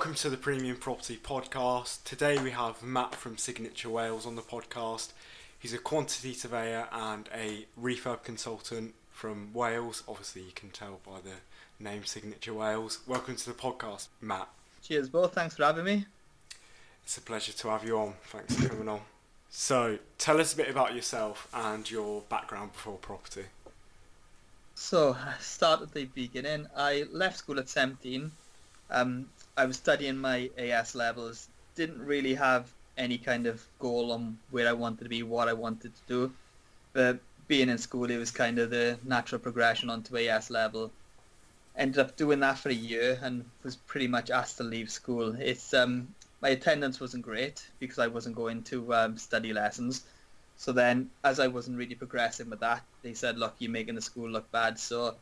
Welcome to the Premium Property Podcast. Today we have Matt from Signature Wales on the podcast. He's a quantity surveyor and a refurb consultant from Wales. Obviously, you can tell by the name Signature Wales. Welcome to the podcast, Matt. Cheers, both. Thanks for having me. It's a pleasure to have you on. Thanks for coming on. So, tell us a bit about yourself and your background before property. So, I start at the beginning. I left school at 17 um, I was studying my AS levels, didn't really have any kind of goal on where I wanted to be, what I wanted to do. But being in school, it was kind of the natural progression onto AS level. Ended up doing that for a year and was pretty much asked to leave school. It's um, my attendance wasn't great because I wasn't going to um, study lessons. So then, as I wasn't really progressing with that, they said, "Look, you're making the school look bad." So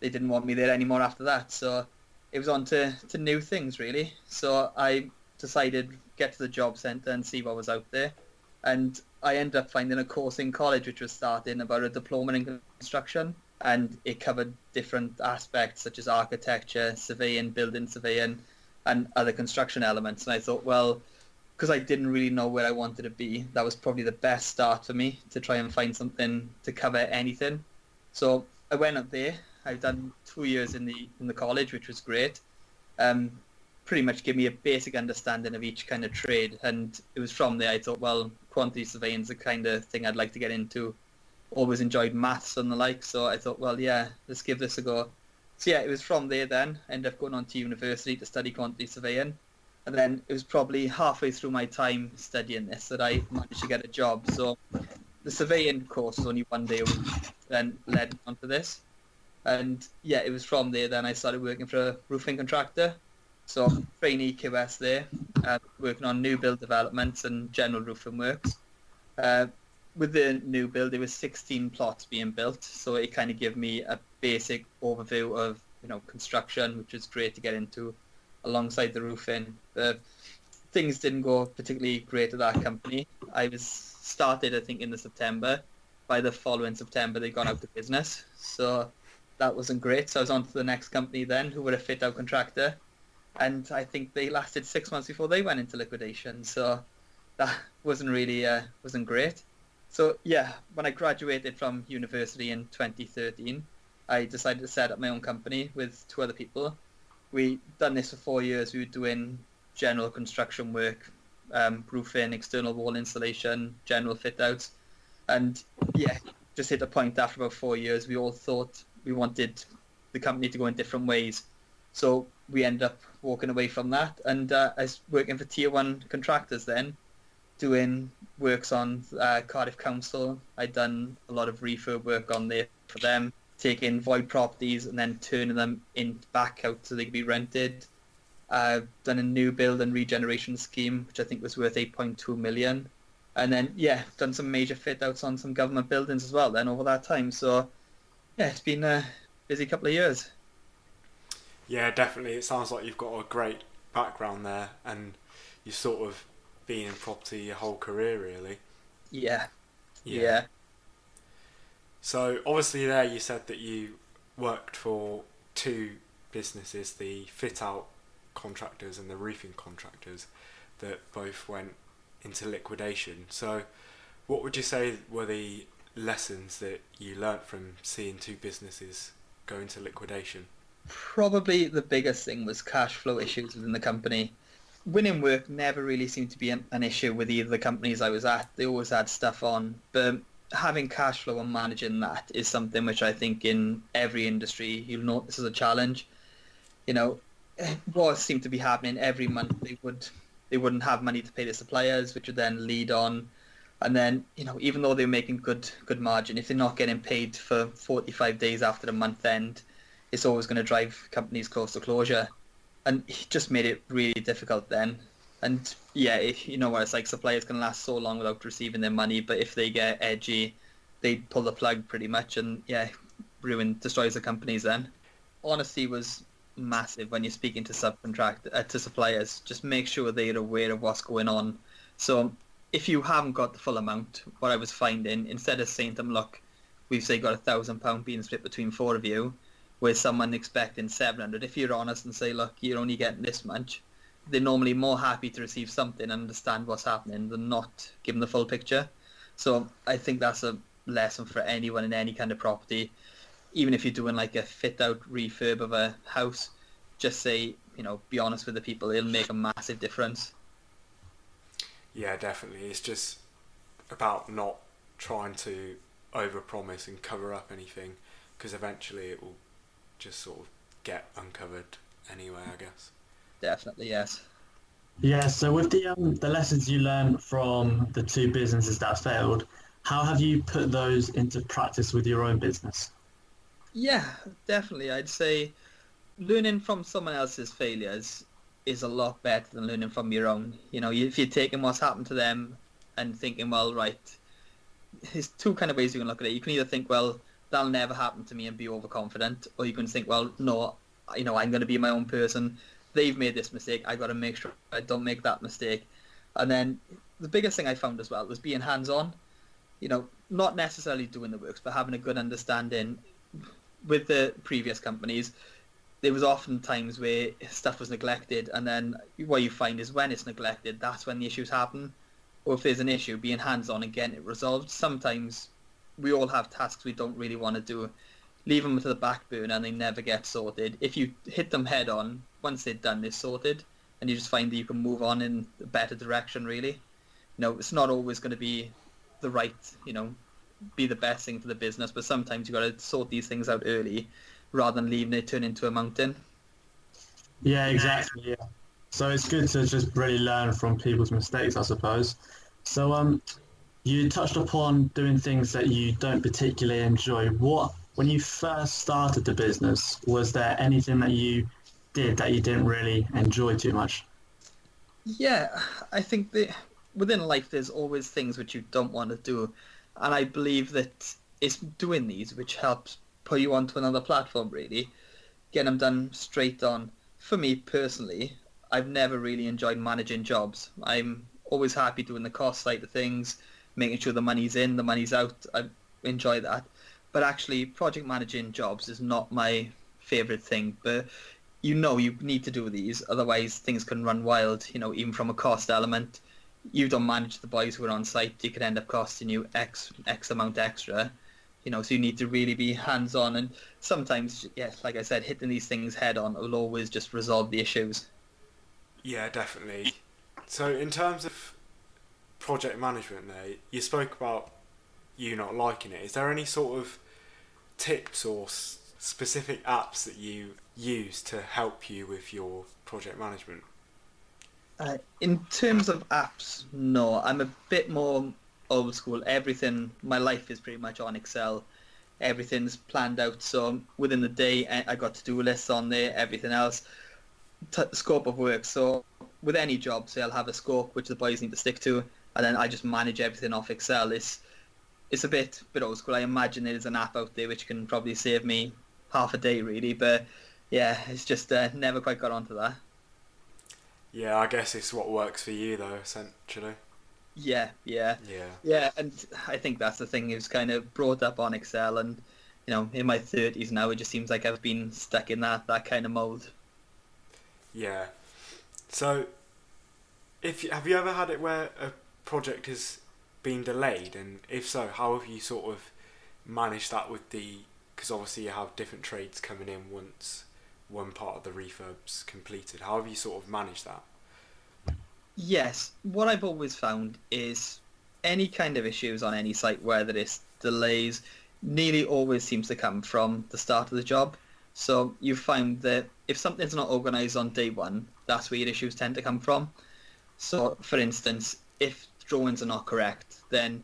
they didn't want me there anymore after that. So it was on to, to new things really. So I decided get to the job centre and see what was out there. And I ended up finding a course in college which was starting about a diploma in construction and it covered different aspects such as architecture, surveying, building surveying and other construction elements. And I thought, well, because I didn't really know where I wanted to be, that was probably the best start for me to try and find something to cover anything. So I went up there I've done two years in the in the college, which was great. Um, pretty much give me a basic understanding of each kind of trade, and it was from there I thought, well, quantity surveying is the kind of thing I'd like to get into. Always enjoyed maths and the like, so I thought, well, yeah, let's give this a go. So yeah, it was from there then. I ended up going on to university to study quantity surveying. And then it was probably halfway through my time studying this that I managed to get a job. So the surveying course was only one day then led on to this. And yeah, it was from there then I started working for a roofing contractor. So trainee QS there, uh, working on new build developments and general roofing works. Uh, with the new build, there was 16 plots being built, so it kind of gave me a basic overview of you know construction, which was great to get into alongside the roofing. Things didn't go particularly great at that company. I was started, I think, in the September. By the following September, they'd gone out of business. So that wasn't great. So I was on to the next company then, who were a fit out contractor, and I think they lasted six months before they went into liquidation. So that wasn't really uh, wasn't great. So yeah, when I graduated from university in 2013, I decided to set up my own company with two other people. We done this for four years. We were doing general construction work, um, roofing, external wall insulation, general fit outs, and yeah, just hit a point after about four years. We all thought we wanted the company to go in different ways. So we ended up walking away from that, and uh, I was working for tier one contractors then, doing works on uh, Cardiff Council. I'd done a lot of refurb work on there for them, taking void properties and then turning them in back out so they could be rented. Uh, done a new build and regeneration scheme, which I think was worth 8.2 million. And then, yeah, done some major fit outs on some government buildings as well then over that time. So yeah, it's been a busy couple of years. Yeah, definitely. It sounds like you've got a great background there, and you've sort of been in property your whole career, really. Yeah. Yeah. yeah. So obviously, there you said that you worked for two businesses, the fit out contractors and the roofing contractors, that both went into liquidation. So, what would you say were the lessons that you learnt from seeing two businesses go into liquidation? Probably the biggest thing was cash flow issues within the company. Winning work never really seemed to be an, an issue with either the companies I was at. They always had stuff on, but having cash flow and managing that is something which I think in every industry you'll notice is a challenge. You know, what seemed to be happening every month they would they wouldn't have money to pay the suppliers, which would then lead on and then, you know, even though they're making good good margin, if they're not getting paid for 45 days after the month end, it's always going to drive companies close to closure. And it just made it really difficult then. And yeah, you know what it's like, suppliers can last so long without receiving their money, but if they get edgy, they pull the plug pretty much, and yeah, ruin destroys the companies. Then, honesty was massive when you're speaking to subcontract uh, to suppliers. Just make sure they're aware of what's going on. So if you haven't got the full amount, what I was finding, instead of saying to them, look, we've say got a thousand pound being split between four of you, where someone expecting 700, if you're honest and say, look, you're only getting this much, they're normally more happy to receive something and understand what's happening than not give them the full picture. So I think that's a lesson for anyone in any kind of property. Even if you're doing like a fit out refurb of a house, just say, you know, be honest with the people. It'll make a massive difference. Yeah, definitely. It's just about not trying to overpromise and cover up anything because eventually it will just sort of get uncovered anyway, I guess. Definitely, yes. Yeah, so with the um, the lessons you learned from the two businesses that failed, how have you put those into practice with your own business? Yeah, definitely. I'd say learning from someone else's failures is a lot better than learning from your own. You know, if you're taking what's happened to them and thinking, well, right, there's two kind of ways you can look at it. You can either think, well, that'll never happen to me and be overconfident, or you can think, well, no, you know, I'm going to be my own person they've made this mistake. I've got to make sure I don't make that mistake. And then the biggest thing I found as well was being hands-on. You know, not necessarily doing the works, but having a good understanding. With the previous companies, there was often times where stuff was neglected, and then what you find is when it's neglected, that's when the issues happen. Or if there's an issue, being hands-on and getting it resolved. Sometimes we all have tasks we don't really want to do. Leave them to the back burner and they never get sorted. If you hit them head on, once they're done, they're sorted, and you just find that you can move on in a better direction. Really, you know, it's not always going to be the right, you know, be the best thing for the business, but sometimes you got to sort these things out early, rather than leaving it turn into a mountain. Yeah, exactly. Yeah. So it's good to just really learn from people's mistakes, I suppose. So um, you touched upon doing things that you don't particularly enjoy. What when you first started the business, was there anything that you did that you didn't really enjoy too much? Yeah, I think that within life there's always things which you don't want to do, and I believe that it's doing these which helps put you onto another platform. Really, get them done straight on. For me personally, I've never really enjoyed managing jobs. I'm always happy doing the cost side of things, making sure the money's in, the money's out. I enjoy that. But actually, project managing jobs is not my favorite thing. But you know you need to do these, otherwise things can run wild. You know, even from a cost element, you don't manage the boys who are on site. It could end up costing you x x amount extra. You know, so you need to really be hands on, and sometimes, yes, like I said, hitting these things head on will always just resolve the issues. Yeah, definitely. So, in terms of project management, there, you spoke about you not liking it. Is there any sort of tips or specific apps that you use to help you with your project management? Uh, in terms of apps, no. I'm a bit more old school. Everything, my life is pretty much on Excel. Everything's planned out. So within the day, I got to-do lists on there. Everything else, t- scope of work. So with any job, say I'll have a scope which the boys need to stick to, and then I just manage everything off Excel. It's it's a bit bit old school. I imagine there's an app out there which can probably save me half a day really. But yeah, it's just uh, never quite got onto that. Yeah, I guess it's what works for you though, essentially. Yeah, yeah, yeah, yeah, and I think that's the thing. He was kind of brought up on Excel, and you know, in my thirties now, it just seems like I've been stuck in that that kind of mold. Yeah. So, if you, have you ever had it where a project has been delayed, and if so, how have you sort of managed that with the because obviously you have different trades coming in once one part of the refurb's completed. How have you sort of managed that? Yes, what I've always found is any kind of issues on any site, whether it's delays, nearly always seems to come from the start of the job. So you find that if something's not organised on day one, that's where your issues tend to come from. So, for instance, if drawings are not correct, then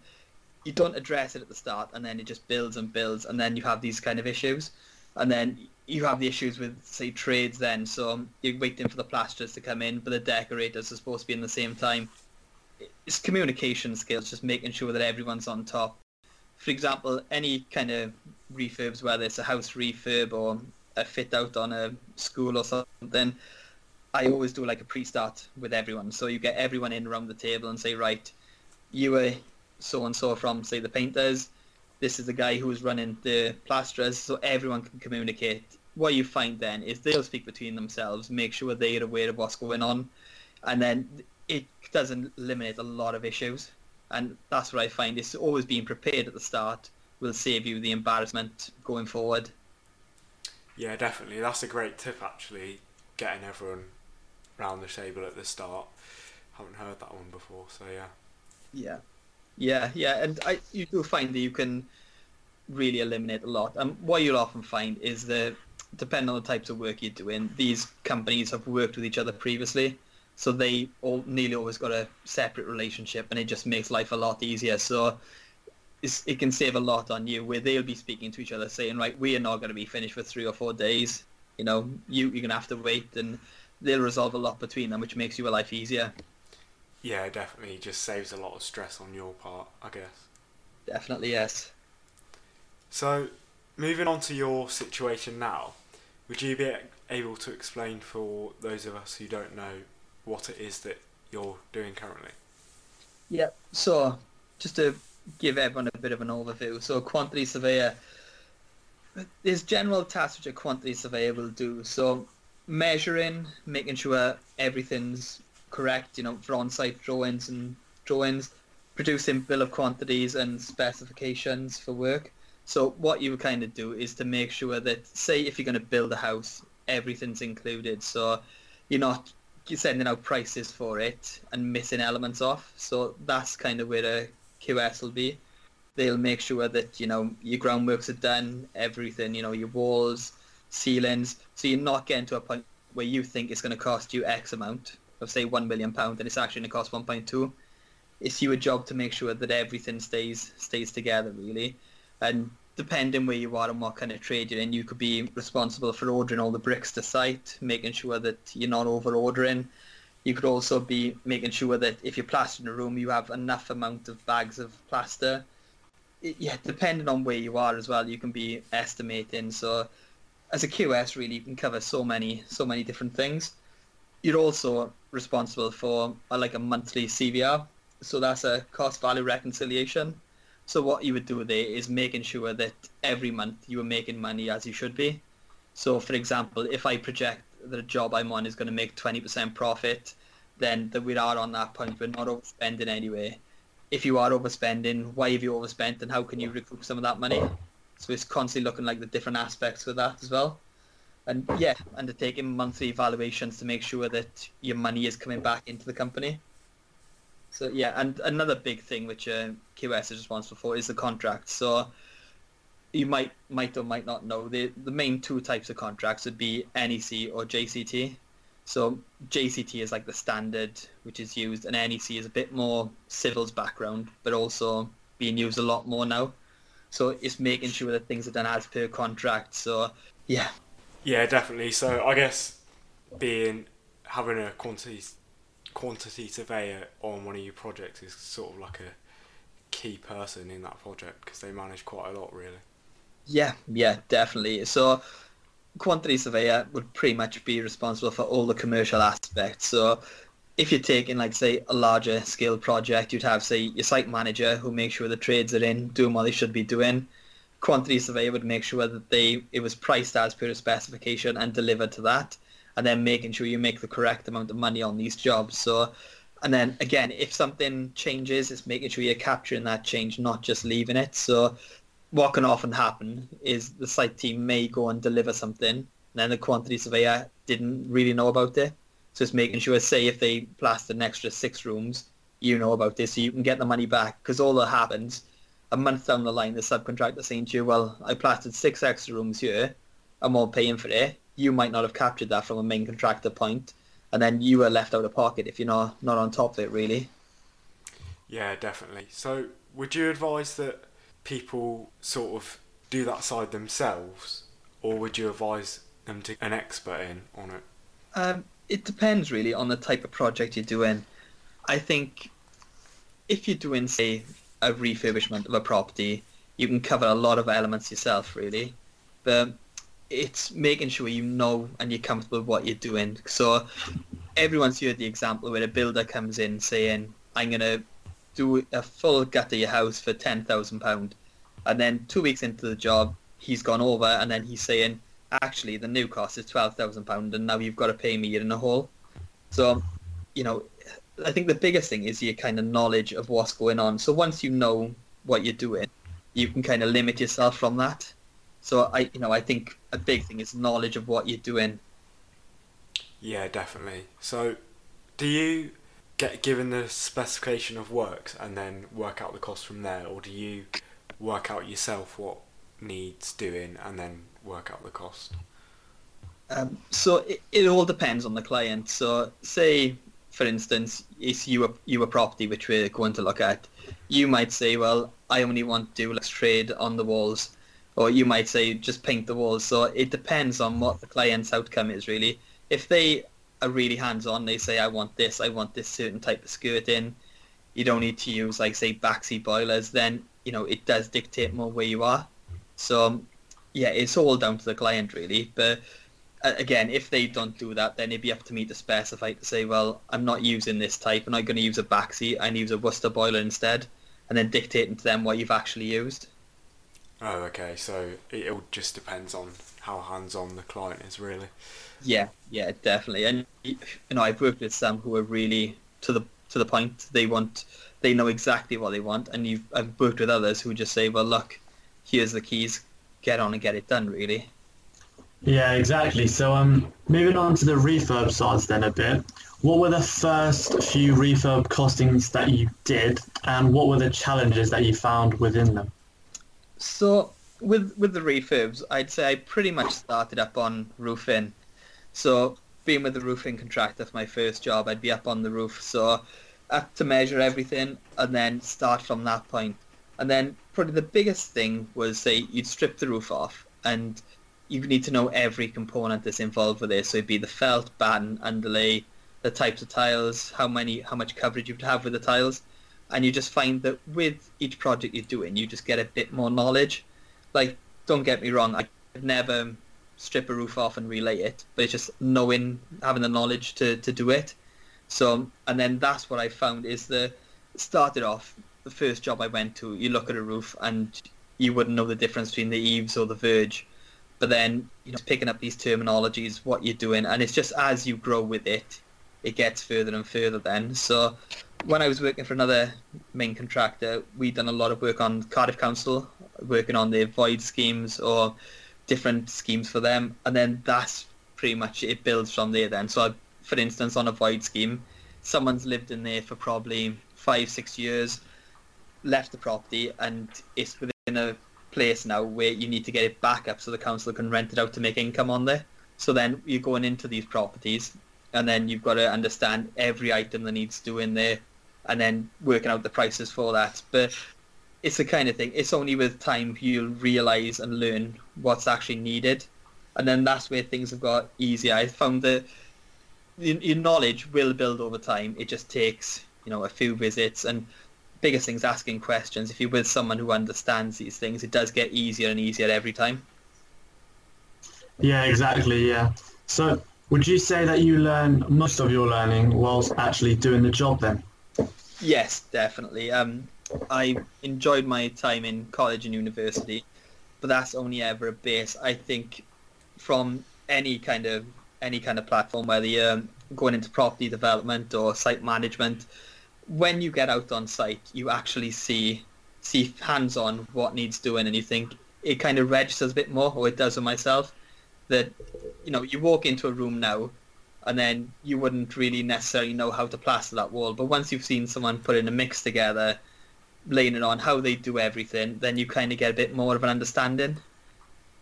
you don't address it at the start, and then it just builds and builds, and then you have these kind of issues, and then you have the issues with say trades. Then so you're waiting for the plasterers to come in, but the decorators are supposed to be in the same time. It's communication skills, just making sure that everyone's on top. For example, any kind of refurbs, whether it's a house refurb or a fit out on a school or something, I always do like a pre-start with everyone. So you get everyone in around the table and say, right, you are so and so from say the painters. This is the guy who's running the plasterers, so everyone can communicate what you find then is they'll speak between themselves, make sure they're aware of what's going on, and then it doesn't eliminate a lot of issues. And that's what I find is always being prepared at the start will save you the embarrassment going forward. Yeah, definitely. That's a great tip, actually. Getting everyone round the table at the start. Haven't heard that one before, so yeah. Yeah, yeah, yeah, and I you do find that you can really eliminate a lot. And what you'll often find is that depending on the types of work you're doing, these companies have worked with each other previously, so they all nearly always got a separate relationship, and it just makes life a lot easier. So it can save a lot on you, where they'll be speaking to each other, saying, "Right, we are not going to be finished for three or four days. You know, you you're going to have to wait," and they'll resolve a lot between them, which makes your life easier. Yeah, definitely. Just saves a lot of stress on your part, I guess. Definitely, yes. So, moving on to your situation now, would you be able to explain for those of us who don't know what it is that you're doing currently? Yeah, so just to give everyone a bit of an overview. So, quantity surveyor, there's general tasks which a quantity surveyor will do. So, measuring, making sure everything's correct, you know, for on-site drawings and drawings, producing bill of quantities and specifications for work. So what you kind of do is to make sure that, say, if you're going to build a house, everything's included. So you're not sending out prices for it and missing elements off. So that's kind of where a QS will be. They'll make sure that, you know, your groundworks are done, everything, you know, your walls, ceilings. So you're not getting to a point where you think it's going to cost you X amount of, say, £1 million and it's actually going to cost 1.2. It's your job to make sure that everything stays stays together, really and depending where you are and what kind of trade you're in, you could be responsible for ordering all the bricks to site, making sure that you're not over ordering. You could also be making sure that if you're plastering a room, you have enough amount of bags of plaster. It, yeah, depending on where you are as well, you can be estimating. So, as a QS, really, you can cover so many, so many different things. You're also responsible for uh, like a monthly CVR, so that's a cost value reconciliation so what you would do there is making sure that every month you are making money as you should be. So for example, if I project that a job I'm on is going to make 20% profit, then that we are on that point. We're not overspending anyway. If you are overspending, why have you overspent and how can you recoup some of that money? So it's constantly looking like the different aspects of that as well. And yeah, undertaking monthly evaluations to make sure that your money is coming back into the company. So yeah, and another big thing which uh, QS is responsible for is the contract. So you might might or might not know the the main two types of contracts would be NEC or JCT. So JCT is like the standard which is used, and NEC is a bit more civils background, but also being used a lot more now. So it's making sure that things are done as per contract. So yeah. Yeah, definitely. So I guess being having a quantity quantity surveyor on one of your projects is sort of like a key person in that project because they manage quite a lot, really. Yeah, yeah, definitely. So, quantity surveyor would pretty much be responsible for all the commercial aspects. So, if you're taking, like, say, a larger scale project, you'd have, say, your site manager who makes sure the trades are in, doing what they should be doing. Quantity surveyor would make sure that they it was priced as per a specification and delivered to that and then making sure you make the correct amount of money on these jobs. So, and then again, if something changes, it's making sure you're capturing that change, not just leaving it. So, what can often happen is the site team may go and deliver something, and then the quantity surveyor didn't really know about it. So it's making sure, say, if they plastered an extra six rooms, you know about this, so you can get the money back. Because all that happens, a month down the line, the subcontractor saying to you, well, I plastered six extra rooms here, I'm all paying for it you might not have captured that from a main contractor point, and then you are left out of pocket if you're not not on top of it really. Yeah, definitely. So, would you advise that people sort of do that side themselves, or would you advise them to an expert in on it? Um, it depends really on the type of project you're doing. I think if you're doing, say, a refurbishment of a property, you can cover a lot of elements yourself, really. But it's making sure you know and you're comfortable with what you're doing. So everyone's heard the example where a builder comes in saying, I'm going to do a full gut of your house for £10,000. And then two weeks into the job, he's gone over and then he's saying, actually the new cost is twelve thousand pound, and now you've got to pay me in a hole. So, you know, I think the biggest thing is your kind of knowledge of what's going on. So once you know what you're doing, you can kind of limit yourself from that. So I, you know, I think a big thing is knowledge of what you're doing. Yeah, definitely. So, do you get given the specification of works and then work out the cost from there, or do you work out yourself what needs doing and then work out the cost? Um, so it, it all depends on the client. So say, for instance, it's you a, you a property which we're going to look at. You might say, well, I only want Dulux trade on the walls, or you might say just paint the walls. So it depends on what the client's outcome is really. If they are really hands-on, they say, I want this, I want this certain type of skirt skirting. You don't need to use like say Baxi boilers. Then you know it does dictate more where you are. So yeah, it's all down to the client really. But again, if they don't do that, then it'd be up to me to specify to say, well, I'm not using this type. I'm not going to use a Baxi. I use a Worcester boiler instead, and then dictating to them what you've actually used. Oh, okay. So it all just depends on how hands-on the client is, really. Yeah, yeah, definitely. And you know, I've worked with some who are really to the to the point. They want, they know exactly what they want, and you've I've worked with others who just say, well, look, here's the keys, get on and get it done, really. Yeah, exactly. So, um, moving on to the refurb sides then a bit. What were the first few refurb costings that you did, and what were the challenges that you found within them? So with with the refurbs, I'd say I pretty much started up on roofing. So being with the roofing contractor for my first job, I'd be up on the roof. So I had to measure everything and then start from that point. And then probably the biggest thing was say you'd strip the roof off and you need to know every component that's involved with this. So it'd be the felt, batten, underlay, the types of tiles, how many, how much coverage you'd have with the tiles, and you just find that with each project you're doing, you just get a bit more knowledge. Like, don't get me wrong, I could never strip a roof off and relay it, but it's just knowing, having the knowledge to, to do it. So, and then that's what I found is the started off the first job I went to. You look at a roof and you wouldn't know the difference between the eaves or the verge but then you know picking up these terminologies, what you're doing, and it's just as you grow with it, it gets further and further. Then so when I was working for another main contractor, we'd done a lot of work on Cardiff Council, working on their void schemes or different schemes for them, and then that's pretty much it builds from there. Then so, I, for instance, on a void scheme, someone's lived in there for probably five, six years, left the property, and it's within a place now where you need to get it back up so the council can rent it out to make income on there. So then you're going into these properties and then you've got to understand every item that needs doing there and then working out the prices for that. But it's the kind of thing, it's only with time you'll realise and learn what's actually needed. And then that's where things have got easier. I found that your knowledge will build over time. It just takes, you know, a few visits and biggest thing is asking questions. If you're with someone who understands these things, it does get easier and easier every time. Yeah, exactly. Yeah. So, would you say that you learn most of your learning whilst actually doing the job then? Yes, definitely. Um, I enjoyed my time in college and university, but that's only ever a base. I think from any kind of any kind of platform, whether you're going into property development or site management, when you get out on site, you actually see see hands on what needs doing, and you think it kind of registers a bit more, or it does with myself. That you know, you walk into a room now, and then you wouldn't really necessarily know how to plaster that wall, but once you've seen someone put in a mix together, laying it on, how they do everything, then you kind of get a bit more of an understanding.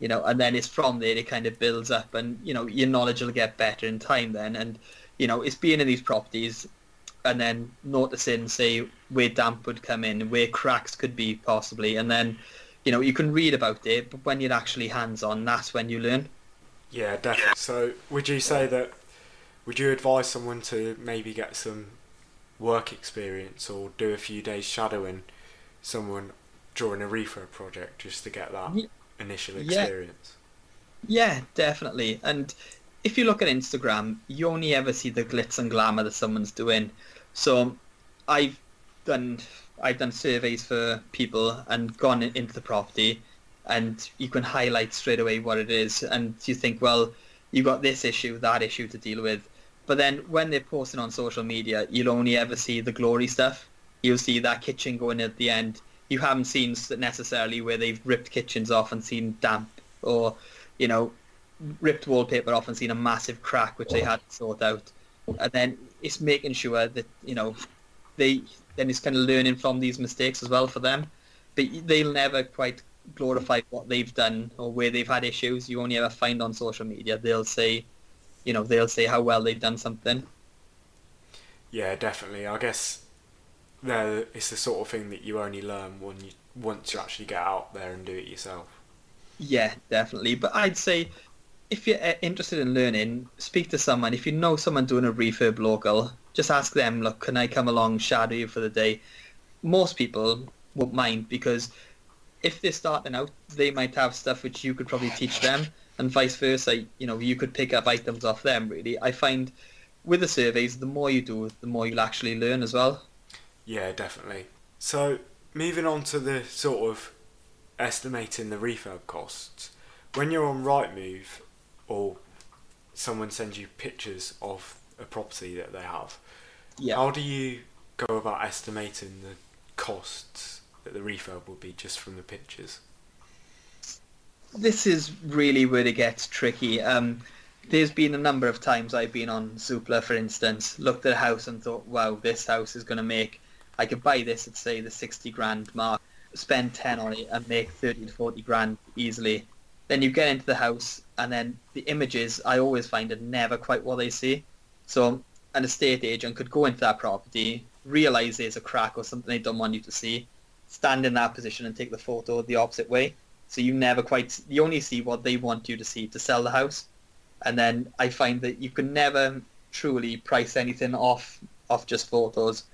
You know, and then it's from there it kind of builds up, and you know your knowledge will get better in time. Then, and you know, it's being in these properties and then noticing, say, where damp would come in, where cracks could be possibly, and then, you know, you can read about it, but when you're actually hands-on, that's when you learn. Yeah, definitely. So, would you say that? Would you advise someone to maybe get some work experience or do a few days shadowing someone during a refurb project just to get that yeah. initial experience? Yeah. yeah, definitely. And if you look at Instagram, you only ever see the glitz and glamour that someone's doing. So um, I've done I've done surveys for people and gone into the property, and you can highlight straight away what it is, and you think, well, you've got this issue, that issue to deal with. But then when they're posting on social media, you'll only ever see the glory stuff. You'll see that kitchen going at the end. You haven't seen necessarily where they've ripped kitchens off and seen damp, or you know, ripped wallpaper off and seen a massive crack which they had to sort out. And then it's making sure that you know they then it's kind of learning from these mistakes as well for them. But they'll never quite glorify what they've done or where they've had issues. You only ever find on social media they'll say, you know, they'll say how well they've done something. Yeah, definitely. I guess there it's the sort of thing that you only learn when you once you actually get out there and do it yourself. Yeah, definitely. But I'd say if you're uh, interested in learning, speak to someone. If you know someone doing a refurb local, just ask them, look, can I come along, shadow you for the day? Most people won't mind because if they're starting out, they might have stuff which you could probably teach them, and vice versa. You know, you could pick up items off them. Really, I find with the surveys, the more you do, the more you'll actually learn as well. Yeah, definitely. So moving on to the sort of estimating the refurb costs. When you're on Rightmove, or someone sends you pictures of a property that they have, Yeah. how do you go about estimating the costs that the refurb will be just from the pictures? this is really where it gets tricky. Um, there's been a number of times I've been on Zoopla, for instance, looked at a house and thought, wow, this house is going to make, I could buy this at, say, the 60 grand mark, spend 10 on it and make 30 to 40 grand easily. Then you get into the house and then the images, I always find are never quite what they see. So an estate agent could go into that property, realise there's a crack or something they don't want you to see, stand in that position and take the photo the opposite way. So you never quite, you only see what they want you to see to sell the house. And then I find that you can never truly price anything off off just photos.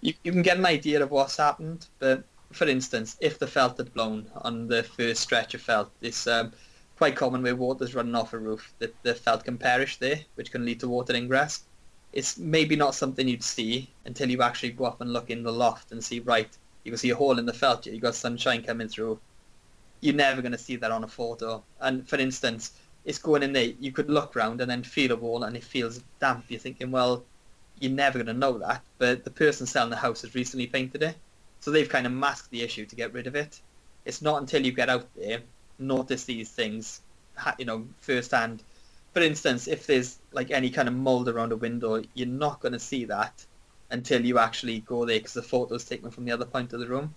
You, you can get an idea of what's happened, but for instance, if the felt had blown on the first stretch of felt, it's um, quite common where water's running off a roof that the felt can perish there, which can lead to water ingress. It's maybe not something you'd see until you actually go up and look in the loft and see, right, you can see a hole in the felt, you've got sunshine coming through. You're never going to see that on a photo. And for instance, it's going in there, you could look round and then feel a wall and it feels damp. You're thinking, well, you're never going to know that. But the person selling the house has recently painted it. So they've kind of masked the issue to get rid of it. It's not until you get out there, notice these things, you know, firsthand. For instance, if there's like any kind of mold around a window, you're not going to see that until you actually go there because the photo's taken from the other point of the room.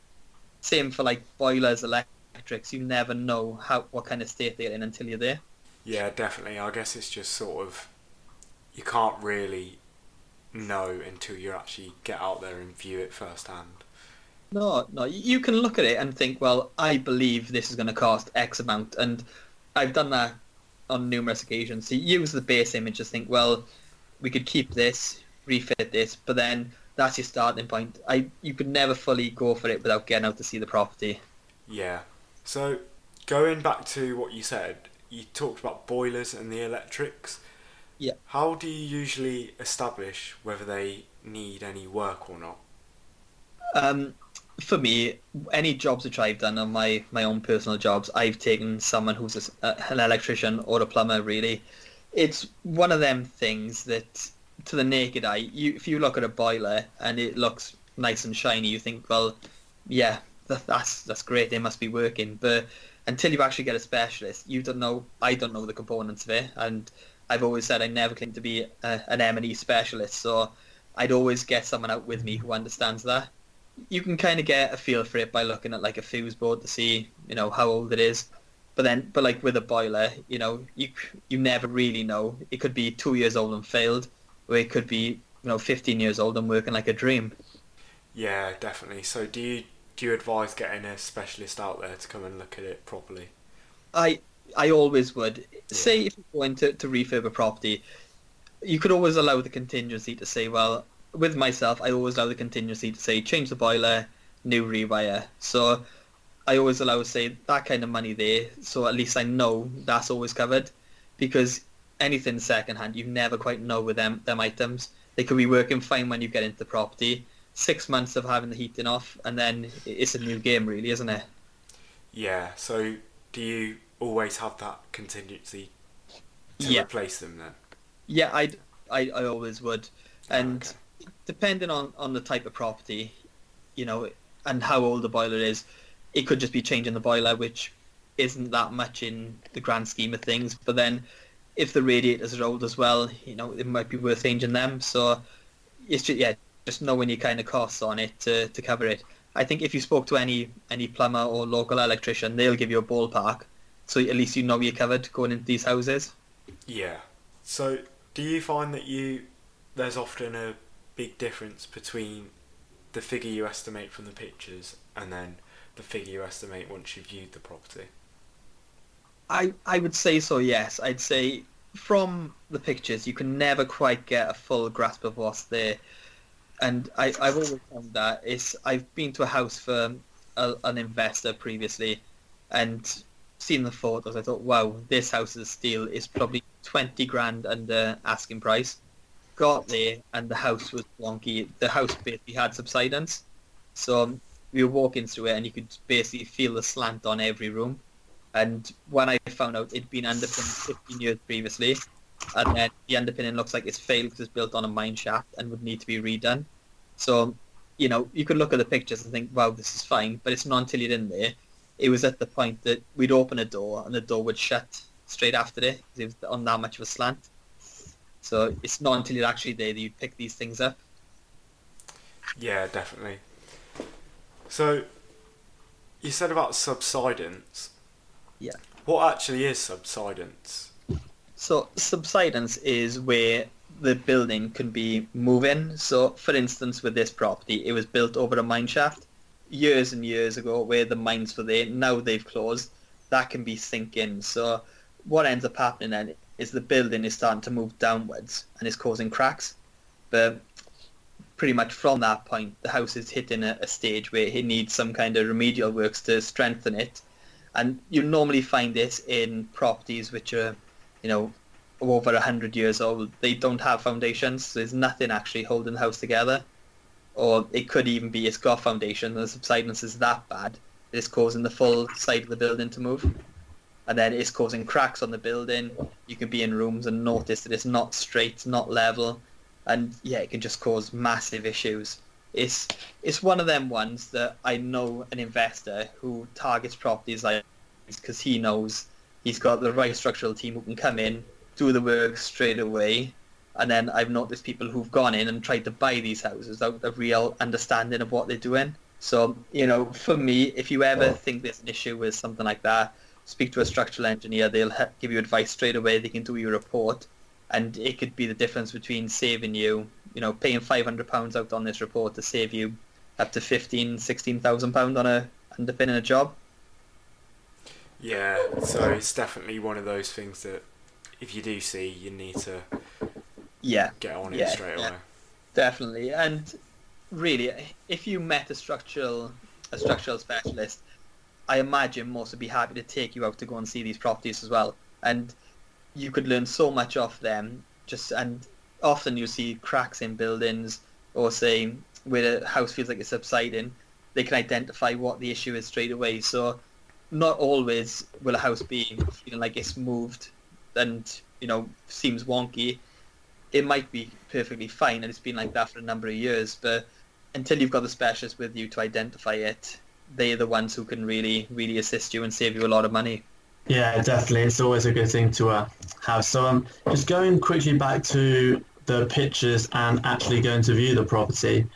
Same for like boilers, electrics. You never know how what kind of state they're in until you're there. Yeah, definitely. I guess it's just sort of you can't really know until you actually get out there and view it firsthand. No, no. You can look at it and think, well, I believe this is going to cost X amount, and I've done that on numerous occasions. So you use the base image to think, well, we could keep this, refit this, but then that's your starting point. I you could never fully go for it without getting out to see the property. Yeah. So going back to what you said, you talked about boilers and the electrics. Yeah. How do you usually establish whether they need any work or not? Um, for me, any jobs which I've done on my, my own personal jobs, I've taken someone who's a uh, an electrician or a plumber. Really, it's one of them things that to the naked eye, you if you look at a boiler and it looks nice and shiny, you think, well, yeah, that, that's that's great. They must be working. But until you actually get a specialist, you don't know. I don't know the components of it, and I've always said I never claim to be a, an M&E specialist. So I'd always get someone out with me who understands that you can kind of get a feel for it by looking at like a fuse board to see you know how old it is. But then but like with a boiler you know you you never really know. It could be two years old and failed or it could be you know 15 years old and working like a dream. Yeah, definitely. So do you do you advise getting a specialist out there to come and look at it properly? i i always would. Say if you're going to, to refurb a property you could always allow the contingency to say well with myself i always allow the contingency to say change the boiler new rewire so I always allow say that kind of money there, so at least I know that's always covered. Because anything second hand, you never quite know with them them items. They could be working fine when you get into the property. Six months of having the heating off, and then it's a new game, really, isn't it? Yeah. So do you always have that contingency to Yeah. replace them then? Yeah, I'd, I I always would, ah, and Okay. Depending on on the type of property, you know, and how old the boiler is, it could just be changing the boiler, which isn't that much in the grand scheme of things. But then, if the radiators are old as well, you know, it might be worth changing them. So it's just yeah, just knowing your kind of costs on it to to cover it. I think if you spoke to any any plumber or local electrician, they'll give you a ballpark, so at least you know you're covered going into these houses. Yeah. So do you find that you there's often a big difference between the figure you estimate from the pictures and then the figure you estimate once you've viewed the property? I I would say so. Yes, I'd say from the pictures you can never quite get a full grasp of what's there, and I I've always found that it's I've been to a house for a, an investor previously, and seen the photos. I thought, wow, this house's steel is probably twenty grand under asking price. Got there and the house was wonky. The house basically had subsidence, so um, we were walking through it and you could basically feel the slant on every room. And when I found out it'd been underpinned 15 years previously, and then the underpinning looks like it's failed because it's built on a mine shaft and would need to be redone. So, you know, you could look at the pictures and think, wow, this is fine, but it's not until you're in there. It was at the point that we'd open a door and the door would shut straight after it 'cause it was on that much of a slant. So it's not until you're actually there that you pick these things up. Yeah, definitely. So you said about subsidence. Yeah. What actually is subsidence? So subsidence is where the building can be moving. So for instance, with this property, it was built over a mine shaft years and years ago where the mines were there. Now they've closed. That can be sinking. So what ends up happening then is the building is starting to move downwards and is causing cracks. But pretty much from that point, the house is hitting a, a stage where it needs some kind of remedial works to strengthen it. And you normally find this in properties which are, you know, over 100 years old. They don't have foundations. So there's nothing actually holding the house together. Or it could even be it's got foundation and the subsidence is that bad it's causing the full side of the building to move. And then it's causing cracks on the building. You can be in rooms and notice that it's not straight, it's not level. And yeah, it can just cause massive issues. It's it's one of them ones that I know an investor who targets properties like because he knows he's got the right structural team who can come in, do the work straight away. And then I've noticed people who've gone in and tried to buy these houses without a real understanding of what they're doing. So, you know, for me, if you ever think there's an issue with something like that, speak to a structural engineer. They'll he- give you advice straight away. They can do your report. And it could be the difference between saving you, you know, paying £500 out on this report to save you up to fifteen, sixteen thousand pound on a underpinning a job. Yeah, so it's definitely one of those things that if you do see, you need to Yeah, get on Yeah, it straight yeah. away. definitely. And really, if you met a structural a structural specialist, I imagine most would be happy to take you out to go and see these properties as well. And you could learn so much off them. Just and often you see cracks in buildings, or say where a house feels like it's subsiding, they can identify what the issue is straight away. So not always will a house be feeling like it's moved and you know seems wonky. It might be perfectly fine and it's been like that for a number of years, but until you've got the specialist with you to identify it, they're the ones who can really, really assist you and save you a lot of money. Yeah, definitely. It's always a good thing to uh, have. So, um, just going quickly back to the pictures and actually going to view the property.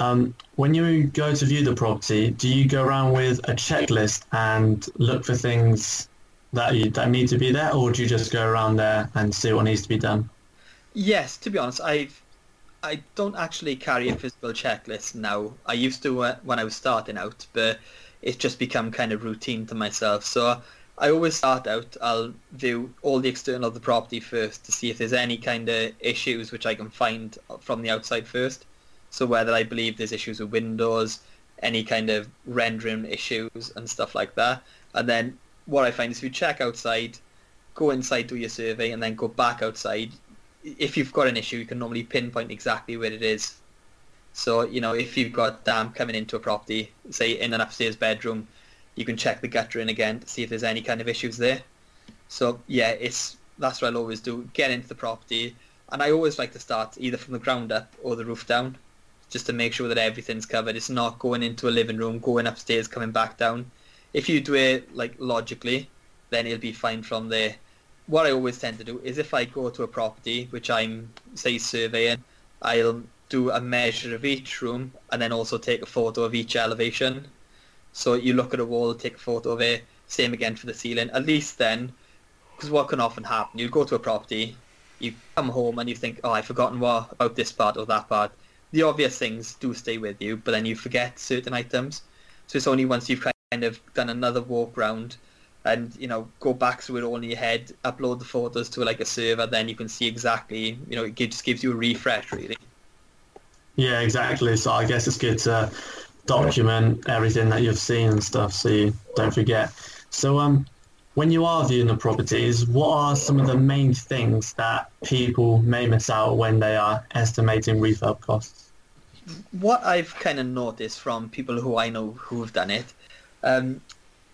Um, when you go to view the property, do you go around with a checklist and look for things that you, that need to be there, or do you just go around there and see what needs to be done? Yes, to be honest, I've I don't actually carry a physical checklist now. I used to uh, when I was starting out, but it's just become kind of routine to myself. So I always start out. I'll view all the external of the property first to see if there's any kind of issues which I can find from the outside first. So whether I believe there's issues with windows, any kind of rendering issues and stuff like that. And then what I find is if you check outside, go inside, do your survey, and then go back outside, if you've got an issue, you can normally pinpoint exactly where it is. So, you know, if you've got damp coming into a property, say in an upstairs bedroom, you can check the guttering again to see if there's any kind of issues there. So yeah, it's that's what I'll always do. Get into the property, and I always like to start either from the ground up or the roof down, just to make sure that everything's covered. It's not going into a living room, going upstairs, coming back down. If you do it like logically, then it'll be fine from there. What I always tend to do is if I go to a property which I'm say surveying, I'll do a measure of each room and then also take a photo of each elevation. So you look at a wall, take a photo of it. Same again for the ceiling. At least then, because what can often happen, you go to a property, you come home and you think, oh, I've forgotten what about this part or that part. The obvious things do stay with you, but then you forget certain items. So it's only once you've kind of done another walk round and you know go back through it all in your head, upload the photos to like a server, then you can see exactly. You know, it just gives you a refresh really. Yeah, exactly. So I guess it's good to document everything that you've seen and stuff, so you don't forget. So um, when you are viewing the properties, what are some of the main things that people may miss out when they are estimating refurb costs? What I've kind of noticed from people who I know who have done it, um,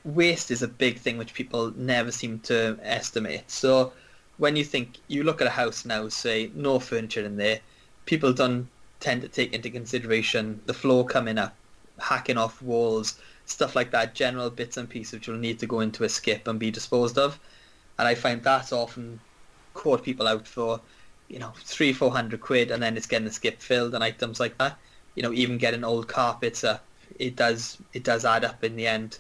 waste is a big thing which people never seem to estimate. So when you think you look at a house now, say no furniture in there, people don't tend to take into consideration the floor coming up, hacking off walls, stuff like that, general bits and pieces which will need to go into a skip and be disposed of. And I find that's often caught people out for, you know, three, four hundred quid and then it's getting the skip filled and items like that. You know, even getting old carpets up, it does it does add up in the end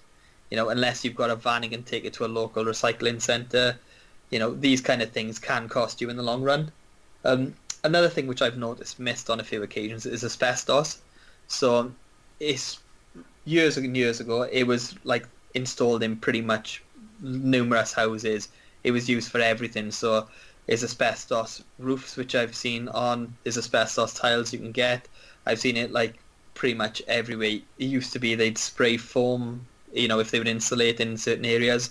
you know, unless you've got a van and can take it to a local recycling centre, you know, these kind of things can cost you in the long run. Um, another thing which I've noticed missed on a few occasions is asbestos. So it's years and years ago, it was like installed in pretty much numerous houses. It was used for everything. So there's asbestos roofs, which I've seen on. There's asbestos tiles you can get. I've seen it like pretty much everywhere. It used to be they'd spray foam you know, if they would insulate in certain areas.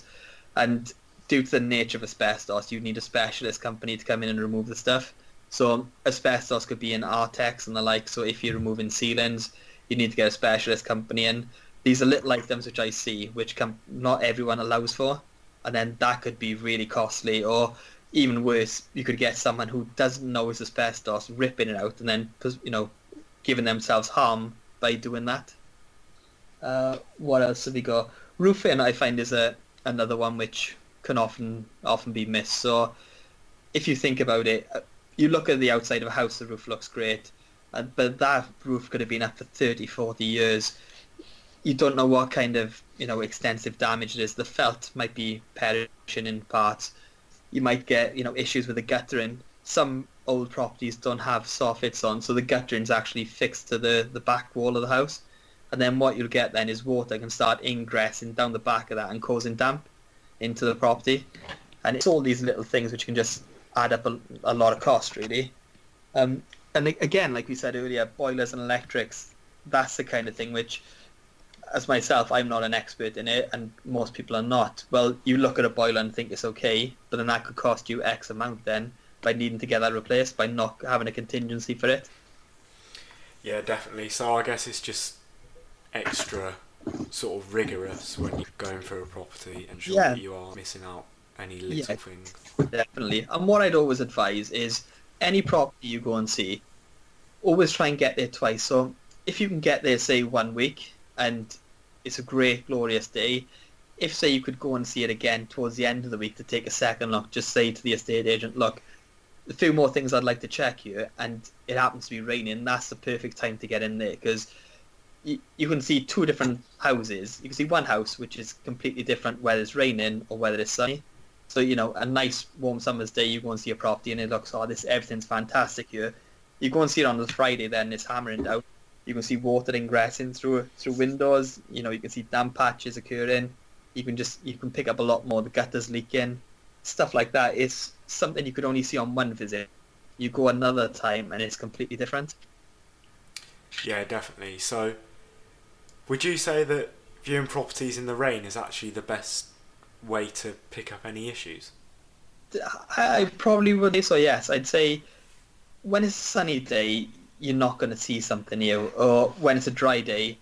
And due to the nature of asbestos, you'd need a specialist company to come in and remove the stuff. So asbestos could be in Artex and the like. So if you're removing ceilings, you need to get a specialist company in. These are little items which I see, which com- not everyone allows for, and then that could be really costly. Or even worse, you could get someone who doesn't know it's asbestos ripping it out and then you know giving themselves harm by doing that. Uh, what else have we got? Roofing, I find, is a another one which can often often be missed. So if you think about it, uh, you look at the outside of a house, the roof looks great, but that roof could have been up for 30, 40 years. You don't know what kind of you know extensive damage it is. The felt might be perishing in parts. You might get you know issues with the guttering. Some old properties don't have soffits on, so the guttering's actually fixed to the, the back wall of the house and then what you'll get then is water can start ingressing down the back of that and causing damp into the property. And it's all these little things which can just add up a, a lot of cost, really. Um, and again, like we said earlier, boilers and electrics, that's the kind of thing which, as myself, I'm not an expert in it, and most people are not. Well, you look at a boiler and think it's okay, but then that could cost you X amount then by needing to get that replaced, by not having a contingency for it. Yeah, definitely. So I guess it's just extra sort of rigorous when you're going through a property and sure yeah. that you are missing out any little yeah, things. Definitely. And what I'd always advise is any property you go and see, always try and get there twice. So if you can get there, say, one week and it's a great, glorious day, if, say, you could go and see it again towards the end of the week to take a second look, just say to the estate agent, look, a few more things I'd like to check here, and it happens to be raining, that's the perfect time to get in there because you, you can see two different houses. You can see one house which is completely different whether it's raining or whether it's sunny. So you know, a nice warm summer's day, you go and see a property and it looks, oh, this everything's fantastic here. You go and see it on the Friday, then it's hammering down. You can see water ingressing through through windows. You know, you can see damp patches occurring. You can just you can pick up a lot more. The gutters leaking, stuff like that. It's something you could only see on one visit. You go another time and it's completely different. Yeah, definitely. So would you say that viewing properties in the rain is actually the best way to pick up any issues? I probably would say so. Yes, I'd say when it's a sunny day, you're not going to see something new, or when it's a dry day,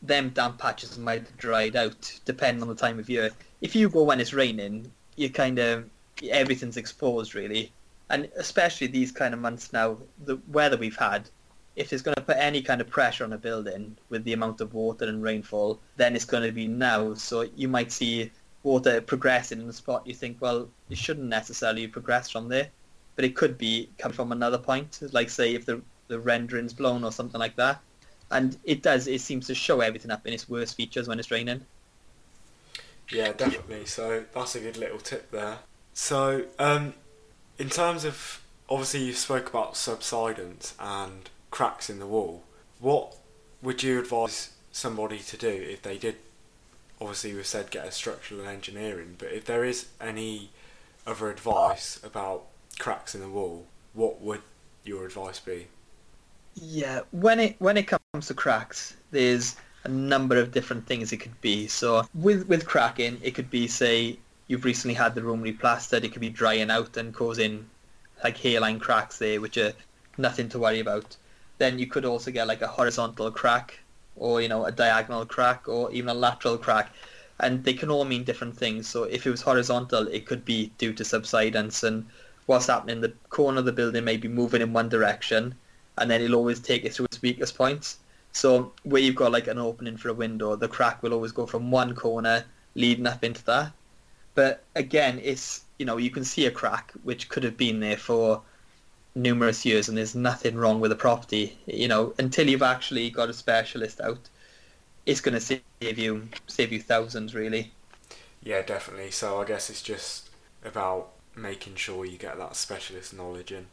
them damp patches might have dried out depending on the time of year. If you go when it's raining, you kind of everything's exposed really, and especially these kind of months now, the weather we've had. If it's going to put any kind of pressure on a building with the amount of water and rainfall, then it's going to be now. So you might see water progressing in the spot. You think, well, it shouldn't necessarily progress from there, but it could be coming from another point. Like say if the the rendering's blown or something like that and it does. It seems to show everything up in its worst features when it's raining. Yeah, definitely. So that's a good little tip there. So, um, in terms of obviously you spoke about subsidence and cracks in the wall. What would you advise somebody to do if they did? Obviously, we said get a structural engineering, but if there is any other advice about cracks in the wall, what would your advice be? Yeah, when it when it comes to cracks, there's a number of different things it could be. So with with cracking, it could be say you've recently had the room replastered. It could be drying out and causing like hairline cracks there, which are nothing to worry about. Then you could also get like a horizontal crack, or you know a diagonal crack, or even a lateral crack, and they can all mean different things. So if it was horizontal, it could be due to subsidence and what's happening. The corner of the building may be moving in one direction and then it'll always take it to its weakest points. So where you've got like an opening for a window, the crack will always go from one corner leading up into that. But again, it's you know you can see a crack which could have been there for numerous years, and there's nothing wrong with the property. You know until you've actually got a specialist out, it's going to save you save you thousands really. Yeah, definitely. So I guess it's just about making sure you get that specialist knowledge in.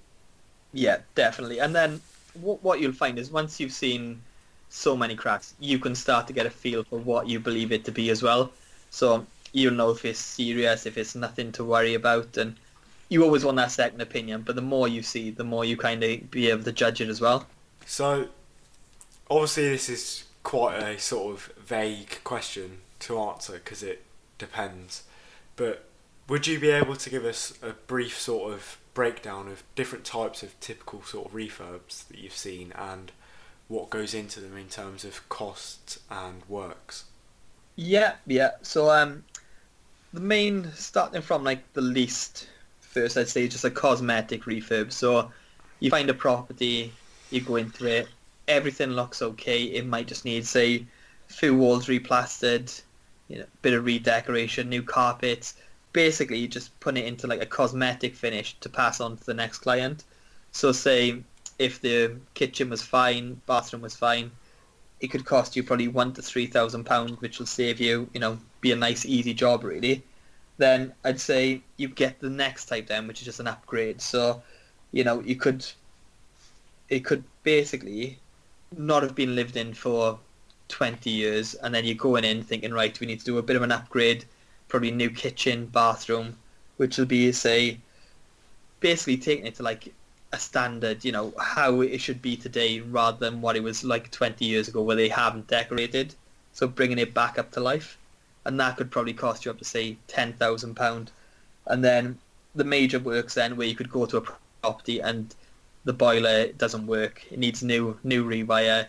Yeah, definitely. And then what what you'll find is once you've seen so many cracks, you can start to get a feel for what you believe it to be as well. So you'll know if it's serious, if it's nothing to worry about, and you always want that second opinion. But the more you see, the more you kind of be able to judge it as well. So obviously, this is quite a sort of vague question to answer because it depends. But would you be able to give us a brief sort of breakdown of different types of typical sort of refurbs that you've seen and what goes into them in terms of costs and works. Yeah, yeah. So um, the main starting from like the least first, I'd say just a cosmetic refurb. So you find a property, you go into it, everything looks okay. It might just need say few walls replastered, you know, bit of redecoration, new carpets basically you just put it into like a cosmetic finish to pass on to the next client. So say if the kitchen was fine, bathroom was fine, it could cost you probably one to three thousand pounds, which will save you, you know, be a nice easy job really. Then I'd say you get the next type then, which is just an upgrade. So, you know, you could, it could basically not have been lived in for 20 years, and then you're going in thinking, right, we need to do a bit of an upgrade probably new kitchen, bathroom, which will be say basically taking it to like a standard, you know, how it should be today rather than what it was like 20 years ago where they haven't decorated. So bringing it back up to life. And that could probably cost you up to say £10,000. And then the major works then where you could go to a property and the boiler doesn't work. It needs new new rewire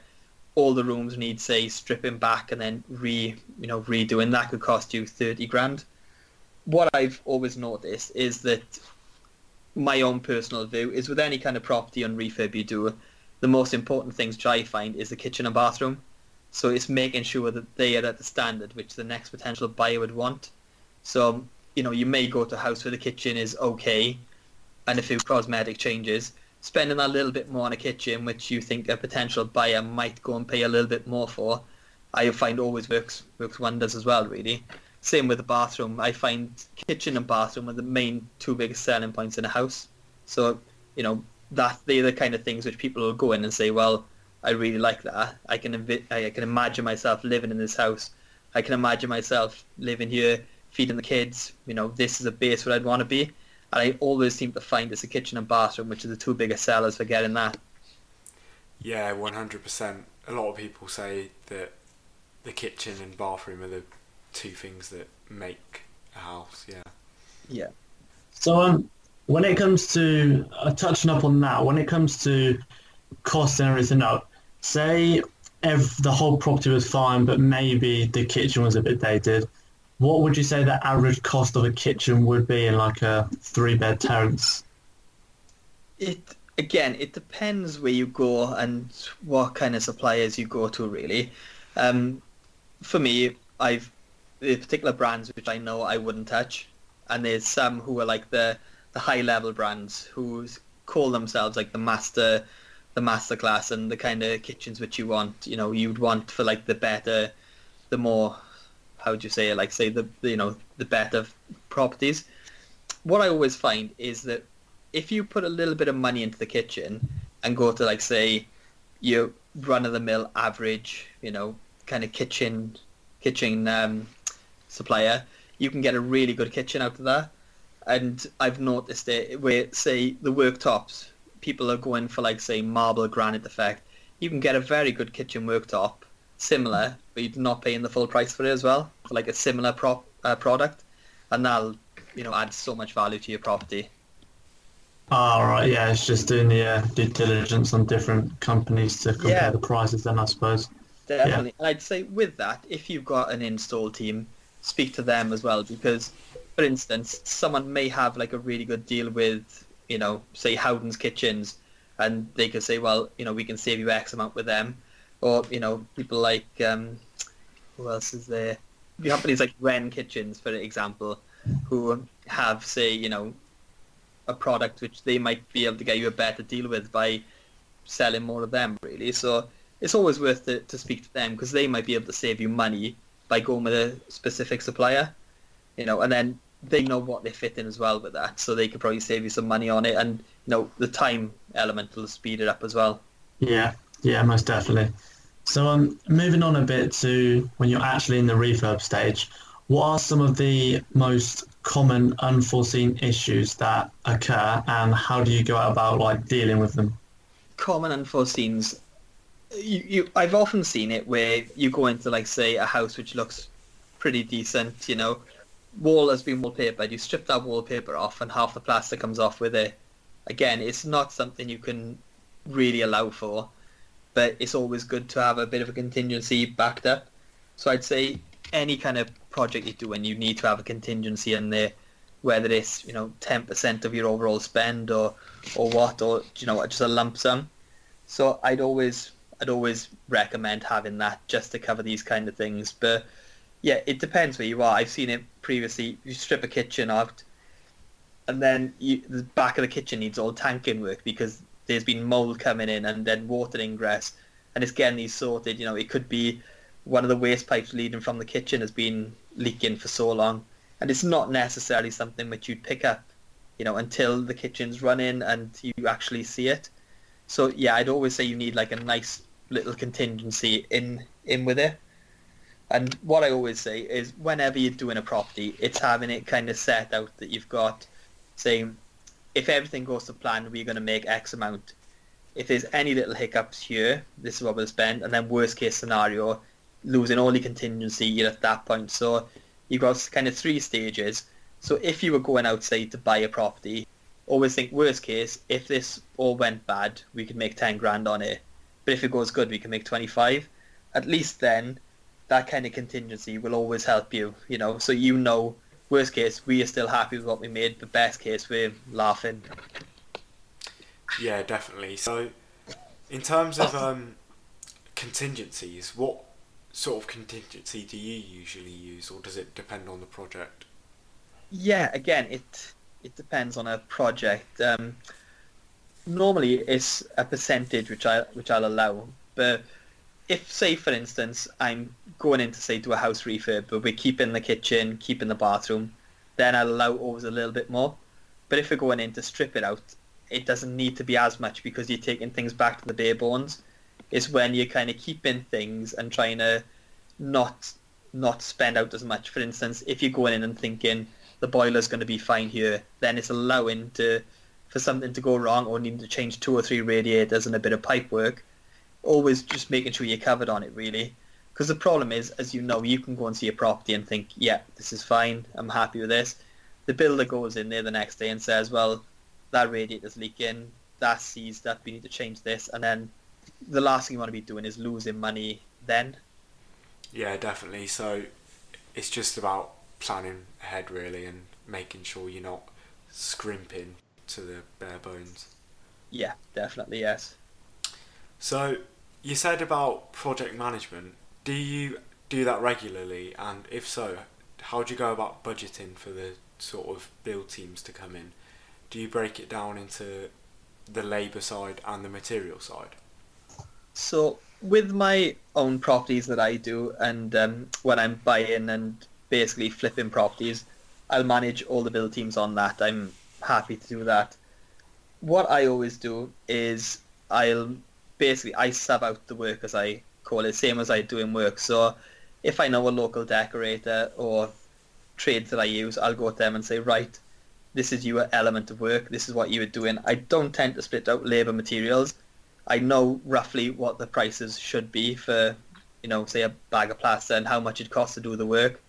all the rooms need say stripping back and then re you know redoing that could cost you 30 grand what i've always noticed is that my own personal view is with any kind of property on refurb you do the most important things which i find is the kitchen and bathroom so it's making sure that they are at the standard which the next potential buyer would want so you know you may go to a house where the kitchen is okay and a few cosmetic changes spending a little bit more on a kitchen, which you think a potential buyer might go and pay a little bit more for, I find always works works wonders as well. Really, same with the bathroom. I find kitchen and bathroom are the main two biggest selling points in a house. So you know that they're the kind of things which people will go in and say, well, I really like that. I can invi- I can imagine myself living in this house. I can imagine myself living here, feeding the kids. You know, this is a base where I'd want to be and I always seem to find it's a kitchen and bathroom, which are the two biggest sellers for getting that. Yeah, one hundred percent. A lot of people say that the kitchen and bathroom are the two things that make a house. Yeah. Yeah. So um, when it comes to uh, touching up on that, when it comes to cost and everything out, say ev- the whole property was fine, but maybe the kitchen was a bit dated. What would you say the average cost of a kitchen would be in like a three bed terrace? It again, it depends where you go and what kind of suppliers you go to. Really, um, for me, I've the particular brands which I know I wouldn't touch, and there's some who are like the the high level brands who call themselves like the master the masterclass and the kind of kitchens which you want you know you'd want for like the better the more how would you say it like say the you know the better properties. What i always find is that if you put a little bit of money into the kitchen and go to like say your run of the mill average you know kind of kitchen kitchen um, supplier you can get a really good kitchen out of that. And I've noticed it where say the worktops, people are going for like say marble granite effect. You can get a very good kitchen worktop, similar, but you're not paying the full price for it as well for like a similar prop uh, product, and that'll you know add so much value to your property. All right, yeah, it's just doing the uh, due diligence on different companies to compare Yeah. the prices. Then I suppose. Definitely. And I'd say with that, if you've got an install team, speak to them as well because, for instance, someone may have like a really good deal with, you know, say Howdens Kitchens, and they could say, well, you know, we can save you X amount with them, or you know, people like, um, who else is there? Companies like Wren Kitchens, for example, who have, say, you know, a product which they might be able to get you a better deal with by selling more of them, really. So it's always worth it to speak to them because they might be able to save you money by going with a specific supplier, you know, and then they know what they fit in as well with that, so they could probably save you some money on it, and you know the time element will speed it up as well. Yeah, yeah, most definitely. So, um, moving on a bit to when you're actually in the refurb stage, what are some of the most common unforeseen issues that occur, and how do you go about like dealing with them? Common unforeseens. You, you, I've often seen it where you go into like say a house which looks pretty decent, you know, wall has been wallpapered, you strip that wallpaper off and half the plaster comes off with it. Again, it's not something you can really allow for, but it's always good to have a bit of a contingency backed up. So I'd say any kind of project you do and you need to have a contingency in there, whether it's, you know, 10% of your overall spend or, or what, or, you know, just a lump sum. So I'd always, I'd always recommend having that just to cover these kind of things. But yeah, it depends where you are. I've seen it previously. You strip a kitchen out, and then you, the back of the kitchen needs all tanking work because there's been mold coming in and then water ingress, and it's getting these sorted. You know, it could be one of the waste pipes leading from the kitchen has been leaking for so long, and it's not necessarily something which you'd pick up, you know, until the kitchen's running and you actually see it. So yeah, I'd always say you need like a nice little contingency in in with it. And what I always say is whenever you're doing a property, it's having it kind of set out that you've got, saying, if everything goes to plan, we're going to make X amount. If there's any little hiccups here, this is what we'll spend. And then worst case scenario, losing all your contingency, you're at that point. So you've got kind of three stages. So if you were going outside to buy a property, always think worst case, if this all went bad, we could make 10 grand on it. But if it goes good, we can make 25. At least then that kind of contingency will always help you, you know, so you know, worst case, we are still happy with what we made, but best case, we're laughing. Yeah, definitely. So, in terms of um, contingencies, what sort of contingency do you usually use, or does it depend on the project? Yeah, again, it it depends on a project. Um, normally, it's a percentage which I which I'll allow, but if, say, for instance, I'm going in to say do a house refurb, but we're keeping the kitchen, keeping the bathroom, then I'll allow always a little bit more. But if we're going in to strip it out, it doesn't need to be as much because you're taking things back to the bare bones. It's when you're kind of keeping things and trying to not not spend out as much. For instance, if you're going in and thinking the boiler's going to be fine here, then it's allowing to for something to go wrong or needing to change two or three radiators and a bit of pipe work. Always just making sure you're covered on it, really. Because the problem is, as you know, you can go and see a property and think, yeah, this is fine, I'm happy with this. The builder goes in there the next day and says, well, that radiator's leaking, that seized up, we need to change this, and then the last thing you want to be doing is losing money then. Yeah, definitely. So it's just about planning ahead really and making sure you're not scrimping to the bare bones. Yeah, definitely, yes. So you said about project management. Do you do that regularly? And if so, how do you go about budgeting for the sort of build teams to come in? Do you break it down into the labour side and the material side? So with my own properties that I do, and um, when I'm buying and basically flipping properties, I'll manage all the build teams on that. I'm happy to do that. What I always do is I'll basically I sub out the work as I call it, same as I do in work. So if I know a local decorator or trades that I use, I'll go to them and say, right, this is your element of work. This is what you are doing. I don't tend to split out labour materials. I know roughly what the prices should be for, you know, say a bag of plaster and how much it costs to do the work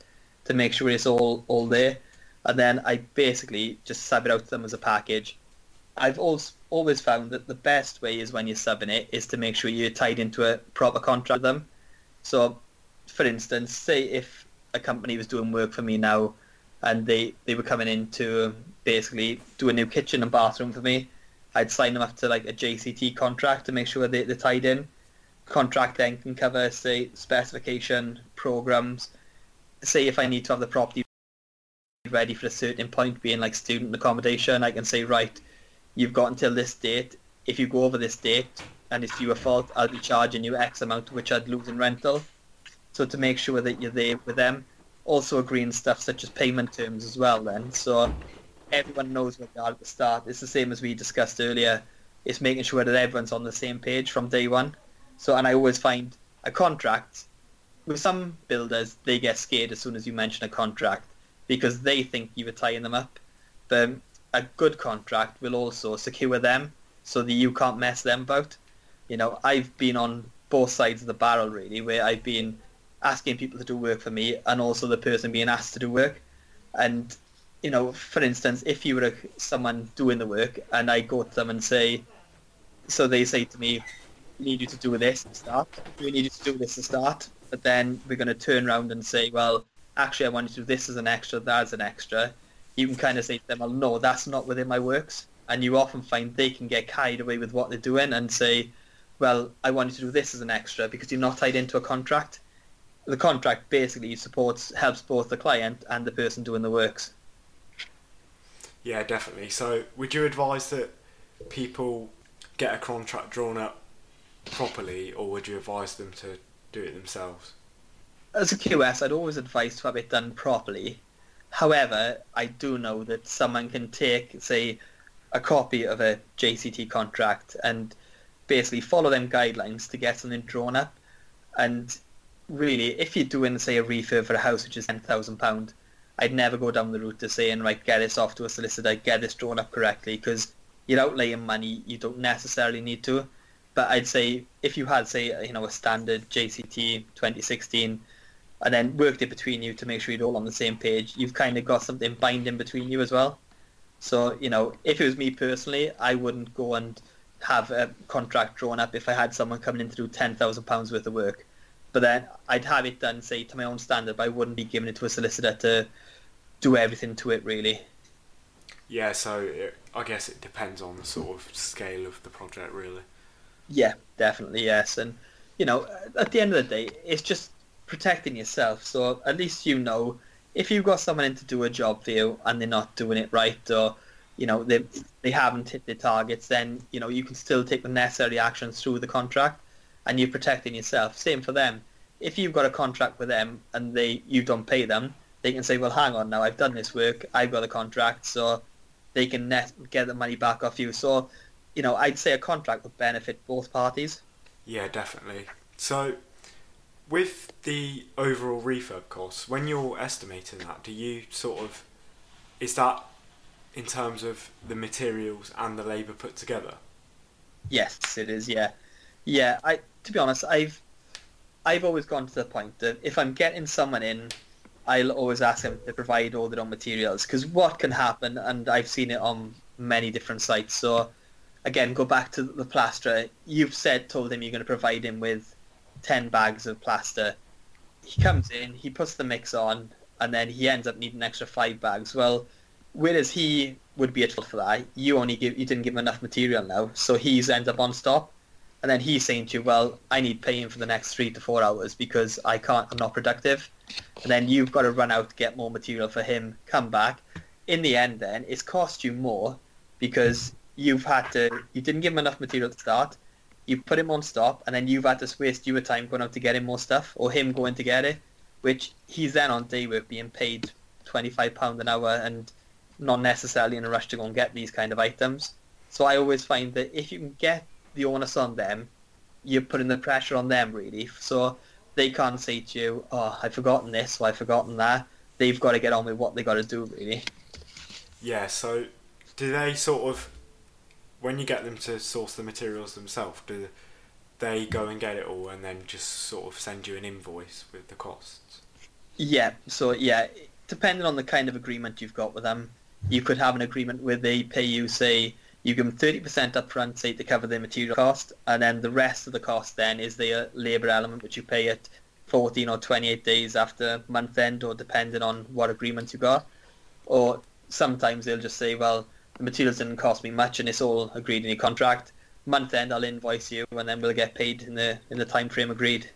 to make sure it's all, all there. And then I basically just sub it out to them as a package. I've always, always found that the best way is when you're subbing it is to make sure you're tied into a proper contract with them. So, for instance, say if a company was doing work for me now and they, they were coming in to basically do a new kitchen and bathroom for me, I'd sign them up to like a JCT contract to make sure they, they're tied in. Contract then can cover, say, specification, programs. Say if I need to have the property ready for a certain point, being like student accommodation, I can say, right, you've got until this date. If you go over this date and it's your fault, I'll be charging you X amount, which I'd lose in rental. So to make sure that you're there with them, also agreeing stuff such as payment terms as well. Then, so everyone knows where they are at the start. It's the same as we discussed earlier. It's making sure that everyone's on the same page from day one. So, and I always find a contract with some builders, they get scared as soon as you mention a contract because they think you are tying them up. But a good contract will also secure them so that you can't mess them about. You know, I've been on both sides of the barrel really, where I've been asking people to do work for me and also the person being asked to do work. And you know, for instance, if you were someone doing the work and I go to them and say, so they say to me, we need you to do this to start. We need you to do this to start. But then we're going to turn around and say, well, actually, I want you to do this as an extra, that as an extra. You can kind of say to them, well, no, that's not within my works. And you often find they can get carried away with what they're doing and say, well, I want you to do this as an extra because you're not tied into a contract. The contract basically supports, helps both the client and the person doing the works. Yeah, definitely. So, would you advise that people get a contract drawn up properly, or would you advise them to do it themselves? As a QS, I'd always advise to have it done properly. However, I do know that someone can take, say, a copy of a JCT contract and basically follow them guidelines to get something drawn up. And really, if you're doing, say, a refurb for a house which is £10,000, I'd never go down the route of saying, right, get this off to a solicitor, get this drawn up correctly, because you're outlaying money you don't necessarily need to. But I'd say if you had, say, you know, a standard JCT 2016, and then worked it between you to make sure you're all on the same page, you've kind of got something binding between you as well. So, you know, if it was me personally, I wouldn't go and have a contract drawn up if I had someone coming in to do £10,000 worth of work. But then I'd have it done, say, to my own standard, but I wouldn't be giving it to a solicitor to do everything to it really. Yeah, so it, I guess it depends on the sort of scale of the project, really. Yeah, definitely, yes. And, you know, at the end of the day, it's just protecting yourself. So at least you know if you've got someone in to do a job for you and they're not doing it right or, you know, they, they haven't hit their targets, then, you know, you can still take the necessary actions through the contract and you're protecting yourself. Same for them. If you've got a contract with them and they you don't pay them, they can say, well, hang on now, I've done this work, I've got a contract, so they can net, get the money back off you. So, you know, I'd say a contract would benefit both parties. Yeah, definitely. So, with the overall refurb cost, when you're estimating that, do you sort of, is that in terms of the materials and the labour put together? Yes, it is. Yeah, yeah. I to be honest, I've I've always gone to the point that if I'm getting someone in I'll always ask them to provide all their own materials because what can happen, and I've seen it on many different sites. So again, go back to the plasterer. You've said, told him you're going to provide him with 10 bags of plaster. He comes in, he puts the mix on, and then he ends up needing extra five bags. Well, whereas he would be at fault for that, you only give, you didn't give him enough material now, so he's ends up on stop. And then he's saying to you, well, I need paying for the next three to four hours because I can't, I'm not productive. And then you've got to run out to get more material for him, come back. In the end then, it's cost you more because you've had to, you didn't give him enough material to start, you put him on stop, and then you've had to waste your time going out to get him more stuff, or him going to get it, which he's then on day work being paid £25 an hour and not necessarily in a rush to go and get these kind of items. So I always find that if you can get the onus on them, you're putting the pressure on them really. So they can't say to you, "Oh, I've forgotten this or I've forgotten that." They've got to get on with what they got to do really. Yeah. So, do they sort of, when you get them to source the materials themselves, do they go and get it all and then just sort of send you an invoice with the costs? Yeah. So yeah, depending on the kind of agreement you've got with them, you could have an agreement where they pay you, say, you give them 30% upfront, say, to cover the material cost, and then the rest of the cost then is the uh, labour element, which you pay at 14 or 28 days after month end, or depending on what agreement you got. Or sometimes they'll just say, well, the materials didn't cost me much, and it's all agreed in your contract. Month end, I'll invoice you, and then we'll get paid in the in the time frame agreed.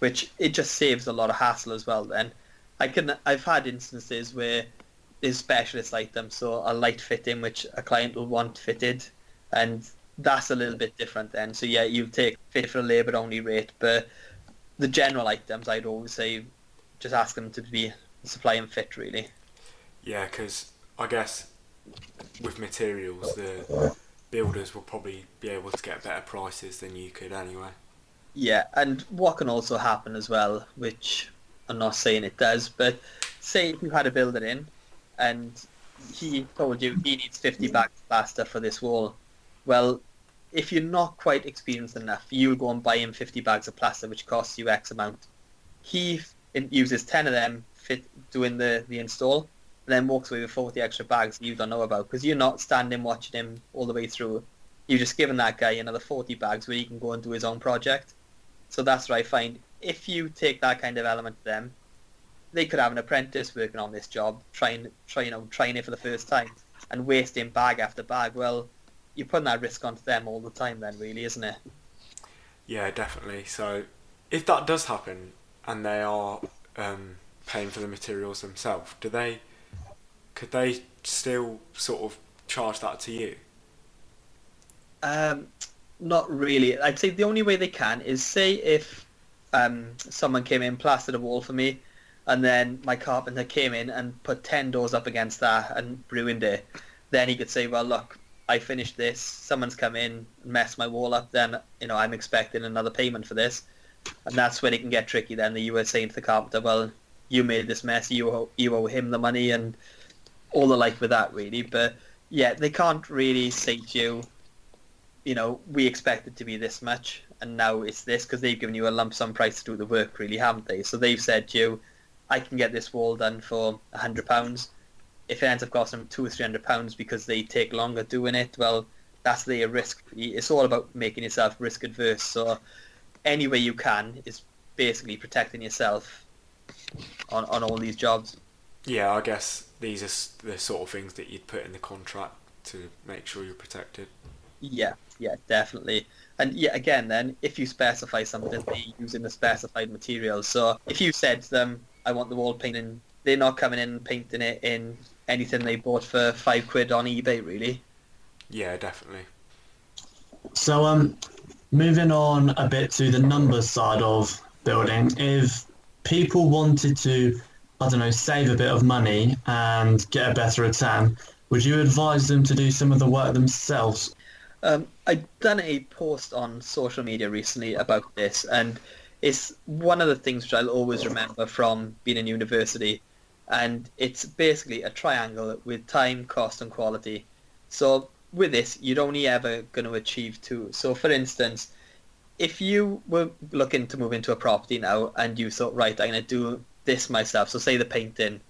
Which it just saves a lot of hassle as well. Then, I can I've had instances where where is specialist items, so a light fitting which a client will want fitted, and that's a little bit different then. So yeah, you take fit for a labour only rate, but the general items I'd always say just ask them to be supply and fit really. Yeah, because I guess with materials, the builders will probably be able to get better prices than you could anyway. Yeah, and what can also happen as well, which I'm not saying it does, but say if you had a builder in and he told you he needs 50 bags of plaster for this wall. Well, if you're not quite experienced enough, you'll go and buy him 50 bags of plaster, which costs you X amount. He uses 10 of them fit doing the, the install, and then walks away with 40 extra bags you don't know about because you're not standing watching him all the way through. You're just giving that guy another 40 bags where he can go and do his own project. So that's what I find. If you take that kind of element to them, they could have an apprentice working on this job, trying, try, you know, trying it for the first time, and wasting bag after bag. Well, you're putting that risk onto them all the time, then, really, isn't it? Yeah, definitely. So, if that does happen, and they are um, paying for the materials themselves, do they? Could they still sort of charge that to you? Um, not really. I'd say the only way they can is say if um, someone came in, plastered a wall for me, and then my carpenter came in and put 10 doors up against that and ruined it, then he could say, well, look, I finished this, someone's come in messed my wall up, then, you know, I'm expecting another payment for this. And that's when it can get tricky then, you were saying to the carpenter, well, you made this mess, you owe, you owe him the money and all the like with that, really. But, yeah, they can't really say to you, you know, we expect it to be this much, and now it's this, because they've given you a lump sum price to do the work, really, haven't they? So they've said to you, I can get this wall done for a hundred pounds. If it ends up costing them two or three hundred pounds because they take longer doing it, well, that's their risk. It's all about making yourself risk adverse. So any way you can is basically protecting yourself on, on all these jobs. Yeah, I guess these are the sort of things that you'd put in the contract to make sure you're protected. Yeah, yeah, definitely. And yeah, again, then if you specify something, they're using the specified materials. So if you said to them, I want the wall painting. They're not coming in and painting it in anything they bought for five quid on eBay, really. Yeah, definitely. So, um, moving on a bit to the numbers side of building, if people wanted to, I don't know, save a bit of money and get a better return, would you advise them to do some of the work themselves? Um, I've done a post on social media recently about this, and it's one of the things which I'll always remember from being in university, and it's basically a triangle with time, cost, and quality. So with this, you're only ever going to achieve two. So for instance, if you were looking to move into a property now and you thought, right, I'm going to do this myself, so say the painting,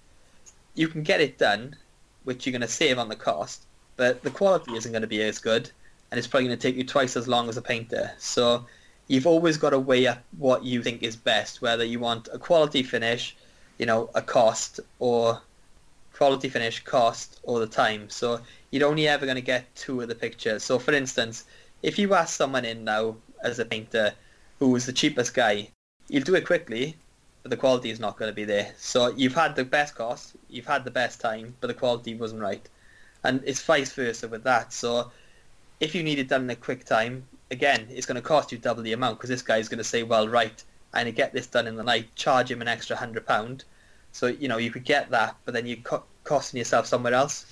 you can get it done, which you're going to save on the cost, but the quality isn't going to be as good. and it's probably going to take you twice as long as a painter. So you've always got to weigh up what you think is best, whether you want a quality finish, you know, a cost, or quality finish, cost, or the time. So you're only ever going to get two of the pictures. So for instance, if you ask someone in now as a painter who is the cheapest guy, you'll do it quickly, but the quality is not going to be there. So you've had the best cost, you've had the best time, but the quality wasn't right. And it's vice versa with that. So if you need it done in a quick time, again, it's going to cost you double the amount because this guy's going to say, well, right, I need to get this done in the night, charge him an extra hundred pound. So, you know, you could get that, but then you're co- costing yourself somewhere else.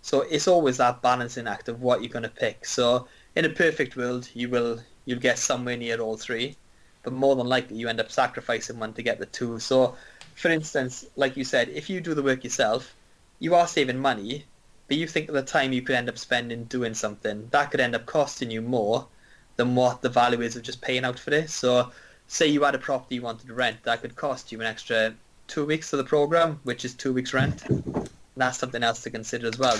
So it's always that balancing act of what you're going to pick. So in a perfect world, you will you'll get somewhere near all three, but more than likely you end up sacrificing one to get the two. So, for instance, like you said, if you do the work yourself, you are saving money, but you think of the time you could end up spending doing something that could end up costing you more than what the value is of just paying out for this. So, say you had a property you wanted to rent, that could cost you an extra two weeks of the program, which is two weeks rent. That's something else to consider as well.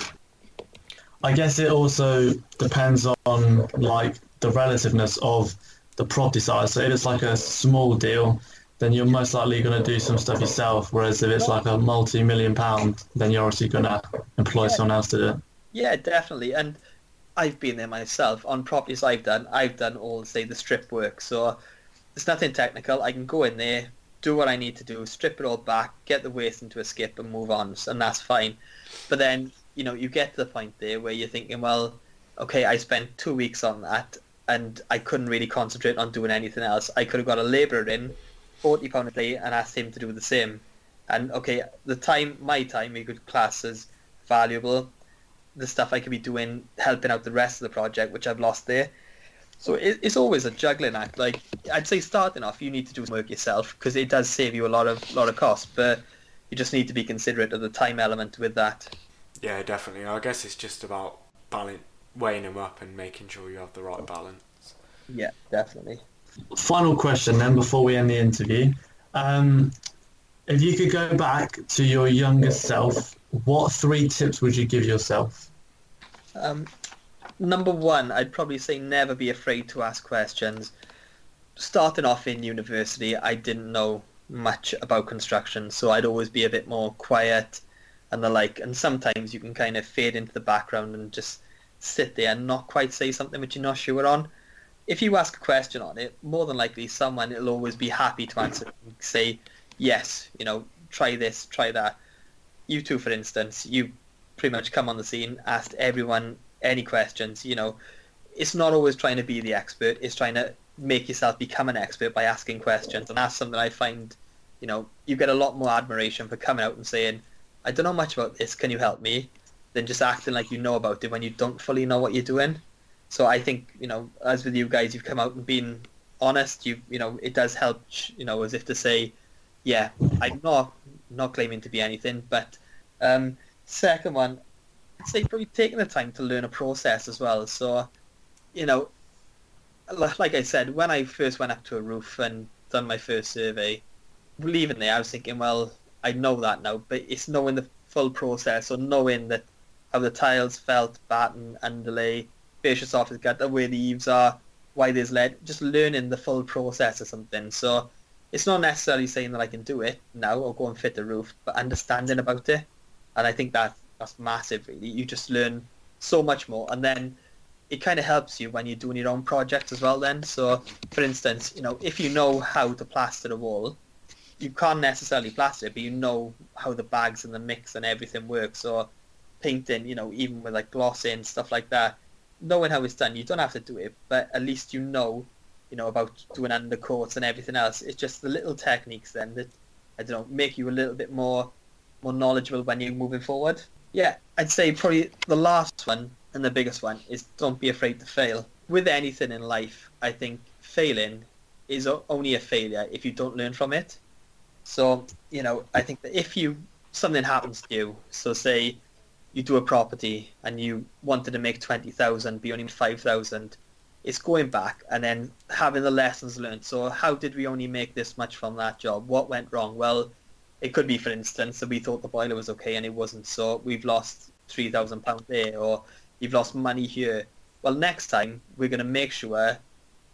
I guess it also depends on like the relativeness of the property size. So if it's like a small deal, then you're most likely going to do some stuff yourself. Whereas if it's like a multi-million pound, then you're obviously going to employ Yeah. someone else to do it. Yeah, definitely. And I've been there myself on properties I've done. I've done all say the strip work, so it's nothing technical. I can go in there, do what I need to do, strip it all back, get the waste into a skip, and move on, and that's fine. But then you know you get to the point there where you're thinking, well, okay, I spent two weeks on that, and I couldn't really concentrate on doing anything else. I could have got a labourer in, forty pound a day, and asked him to do the same. And okay, the time, my time, you could class as valuable the stuff I could be doing, helping out the rest of the project, which I've lost there. So it, it's always a juggling act. Like I'd say, starting off, you need to do some work yourself because it does save you a lot of lot of cost, but you just need to be considerate of the time element with that. Yeah, definitely. I guess it's just about balance, weighing them up and making sure you have the right balance. Yeah, definitely. Final question then before we end the interview. Um, if you could go back to your younger self, what three tips would you give yourself? Um, number one, I'd probably say never be afraid to ask questions. Starting off in university, I didn't know much about construction, so I'd always be a bit more quiet and the like. And sometimes you can kind of fade into the background and just sit there and not quite say something which you're not sure on. If you ask a question on it, more than likely someone will always be happy to answer. and Say, yes, you know, try this, try that. You two, for instance, you pretty much come on the scene, asked everyone any questions. You know, it's not always trying to be the expert. It's trying to make yourself become an expert by asking questions, and that's something I find. You know, you get a lot more admiration for coming out and saying, "I don't know much about this. Can you help me?" Than just acting like you know about it when you don't fully know what you're doing. So I think you know, as with you guys, you've come out and been honest. You you know, it does help. You know, as if to say, "Yeah, I'm not not claiming to be anything," but um, second one, I'd say probably taking the time to learn a process as well. So, you know, like I said, when I first went up to a roof and done my first survey, leaving there, I was thinking, well, I know that now, but it's knowing the full process or knowing that how the tiles felt, batten, underlay, soffit gutter, where the way the eaves are, why there's lead, just learning the full process or something. So it's not necessarily saying that I can do it now or go and fit the roof, but understanding about it. And I think that that's massive, really. You just learn so much more. And then it kind of helps you when you're doing your own projects as well then. So, for instance, you know, if you know how to plaster a wall, you can't necessarily plaster it, but you know how the bags and the mix and everything works. So painting, you know, even with like glossing, stuff like that, knowing how it's done, you don't have to do it, but at least you know, you know, about doing undercoats and everything else. It's just the little techniques then that, I don't know, make you a little bit more, more knowledgeable when you're moving forward. Yeah, I'd say probably the last one and the biggest one is don't be afraid to fail. With anything in life, I think failing is only a failure if you don't learn from it. So, you know, I think that if you something happens to you, so say you do a property and you wanted to make 20,000 but only made 5,000, it's going back and then having the lessons learned. So how did we only make this much from that job? What went wrong? Well, it could be, for instance, that we thought the boiler was okay and it wasn't, so we've lost £3,000 there, or you've lost money here. well, next time we're going to make sure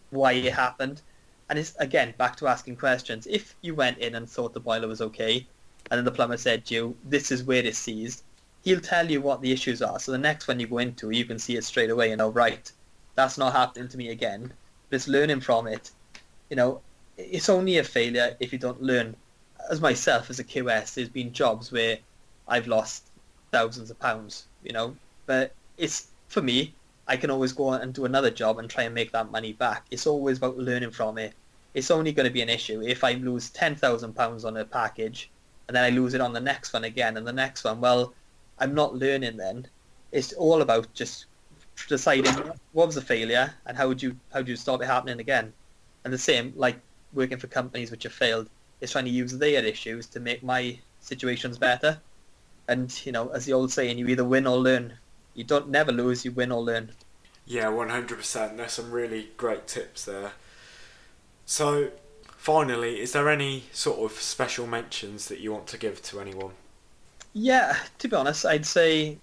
why it happened. And it's, again, back to asking questions. If you went in and thought the boiler was okay, and then the plumber said to you, this is where it's seized, he'll tell you what the issues are. So the next one you go into, you can see it straight away and know, right, that's not happening to me again. But it's learning from it. You know, it's only a failure if you don't learn. As myself, as a QS, there's been jobs where I've lost thousands of pounds, you know, but it's, for me, I can always go and do another job and try and make that money back. It's always about learning from it. It's only going to be an issue if I lose ten thousand pounds on a package, and then I lose it on the next one again and the next one. Well, I'm not learning then. It's all about just deciding what was a failure and how would you how do you stop it happening again. And the same, like working for companies which have failed, is trying to use their issues to make my situations better. And you know, as the old saying, you either win or learn you don't never lose. You win or learn. Yeah, one hundred percent. There's some really great tips there. So, finally, is there any sort of special mentions that you want to give to anyone? Yeah, to be honest, I'd say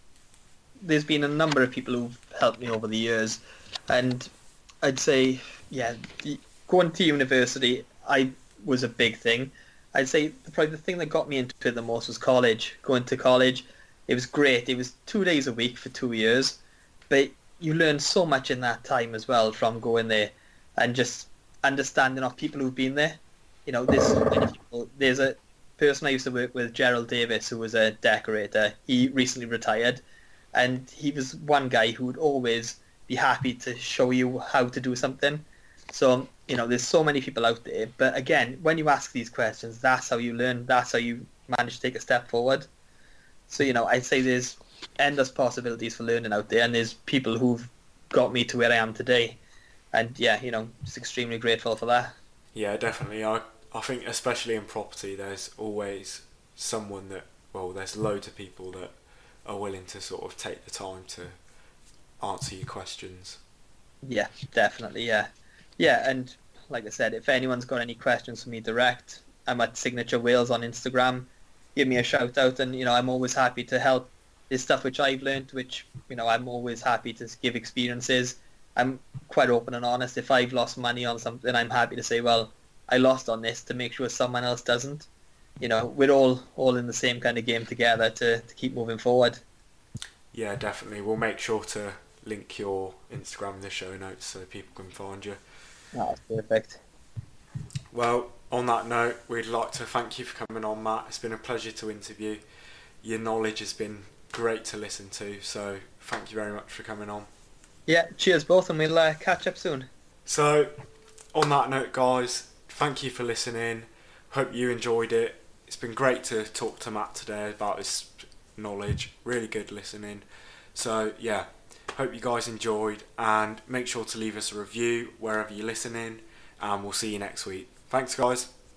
there's been a number of people who've helped me over the years, and I'd say, yeah, going to university, I was a big thing. I'd say probably the thing that got me into it the most was college. Going to college, it was great. It was two days a week for two years, but you learn so much in that time as well from going there and just understanding of people who've been there. You know, there's so many people. There's a person I used to work with, Gerald Davis, who was a decorator. He recently retired, and he was one guy who would always be happy to show you how to do something. So, you know, there's so many people out there. But again, when you ask these questions, that's how you learn. That's how you manage to take a step forward. So you know, I'd say there's endless possibilities for learning out there, and there's people who've got me to where I am today, and yeah, you know, just extremely grateful for that. Yeah, definitely. I I think especially in property, there's always someone that well, there's loads of people that are willing to sort of take the time to answer your questions. Yeah, definitely. Yeah, yeah, and like I said, if anyone's got any questions for me direct, I'm at Signature Wales on Instagram give me a shout out, and you know I'm always happy to help. This stuff which I've learned, which you know I'm always happy to give experiences. I'm quite open and honest. If I've lost money on something, I'm happy to say, well, I lost on this to make sure someone else doesn't. You know, we're all all in the same kind of game together to, to keep moving forward. Yeah, definitely. We'll make sure to link your Instagram in the show notes so people can find you. That's perfect. Well, on that note, we'd like to thank you for coming on, Matt. It's been a pleasure to interview. Your knowledge has been great to listen to, so thank you very much for coming on. Yeah, cheers both, and we'll uh, catch up soon. So, on that note, guys, thank you for listening. Hope you enjoyed it. It's been great to talk to Matt today about his knowledge. Really good listening. So, yeah, hope you guys enjoyed, and make sure to leave us a review wherever you're listening, and we'll see you next week. Thanks, guys.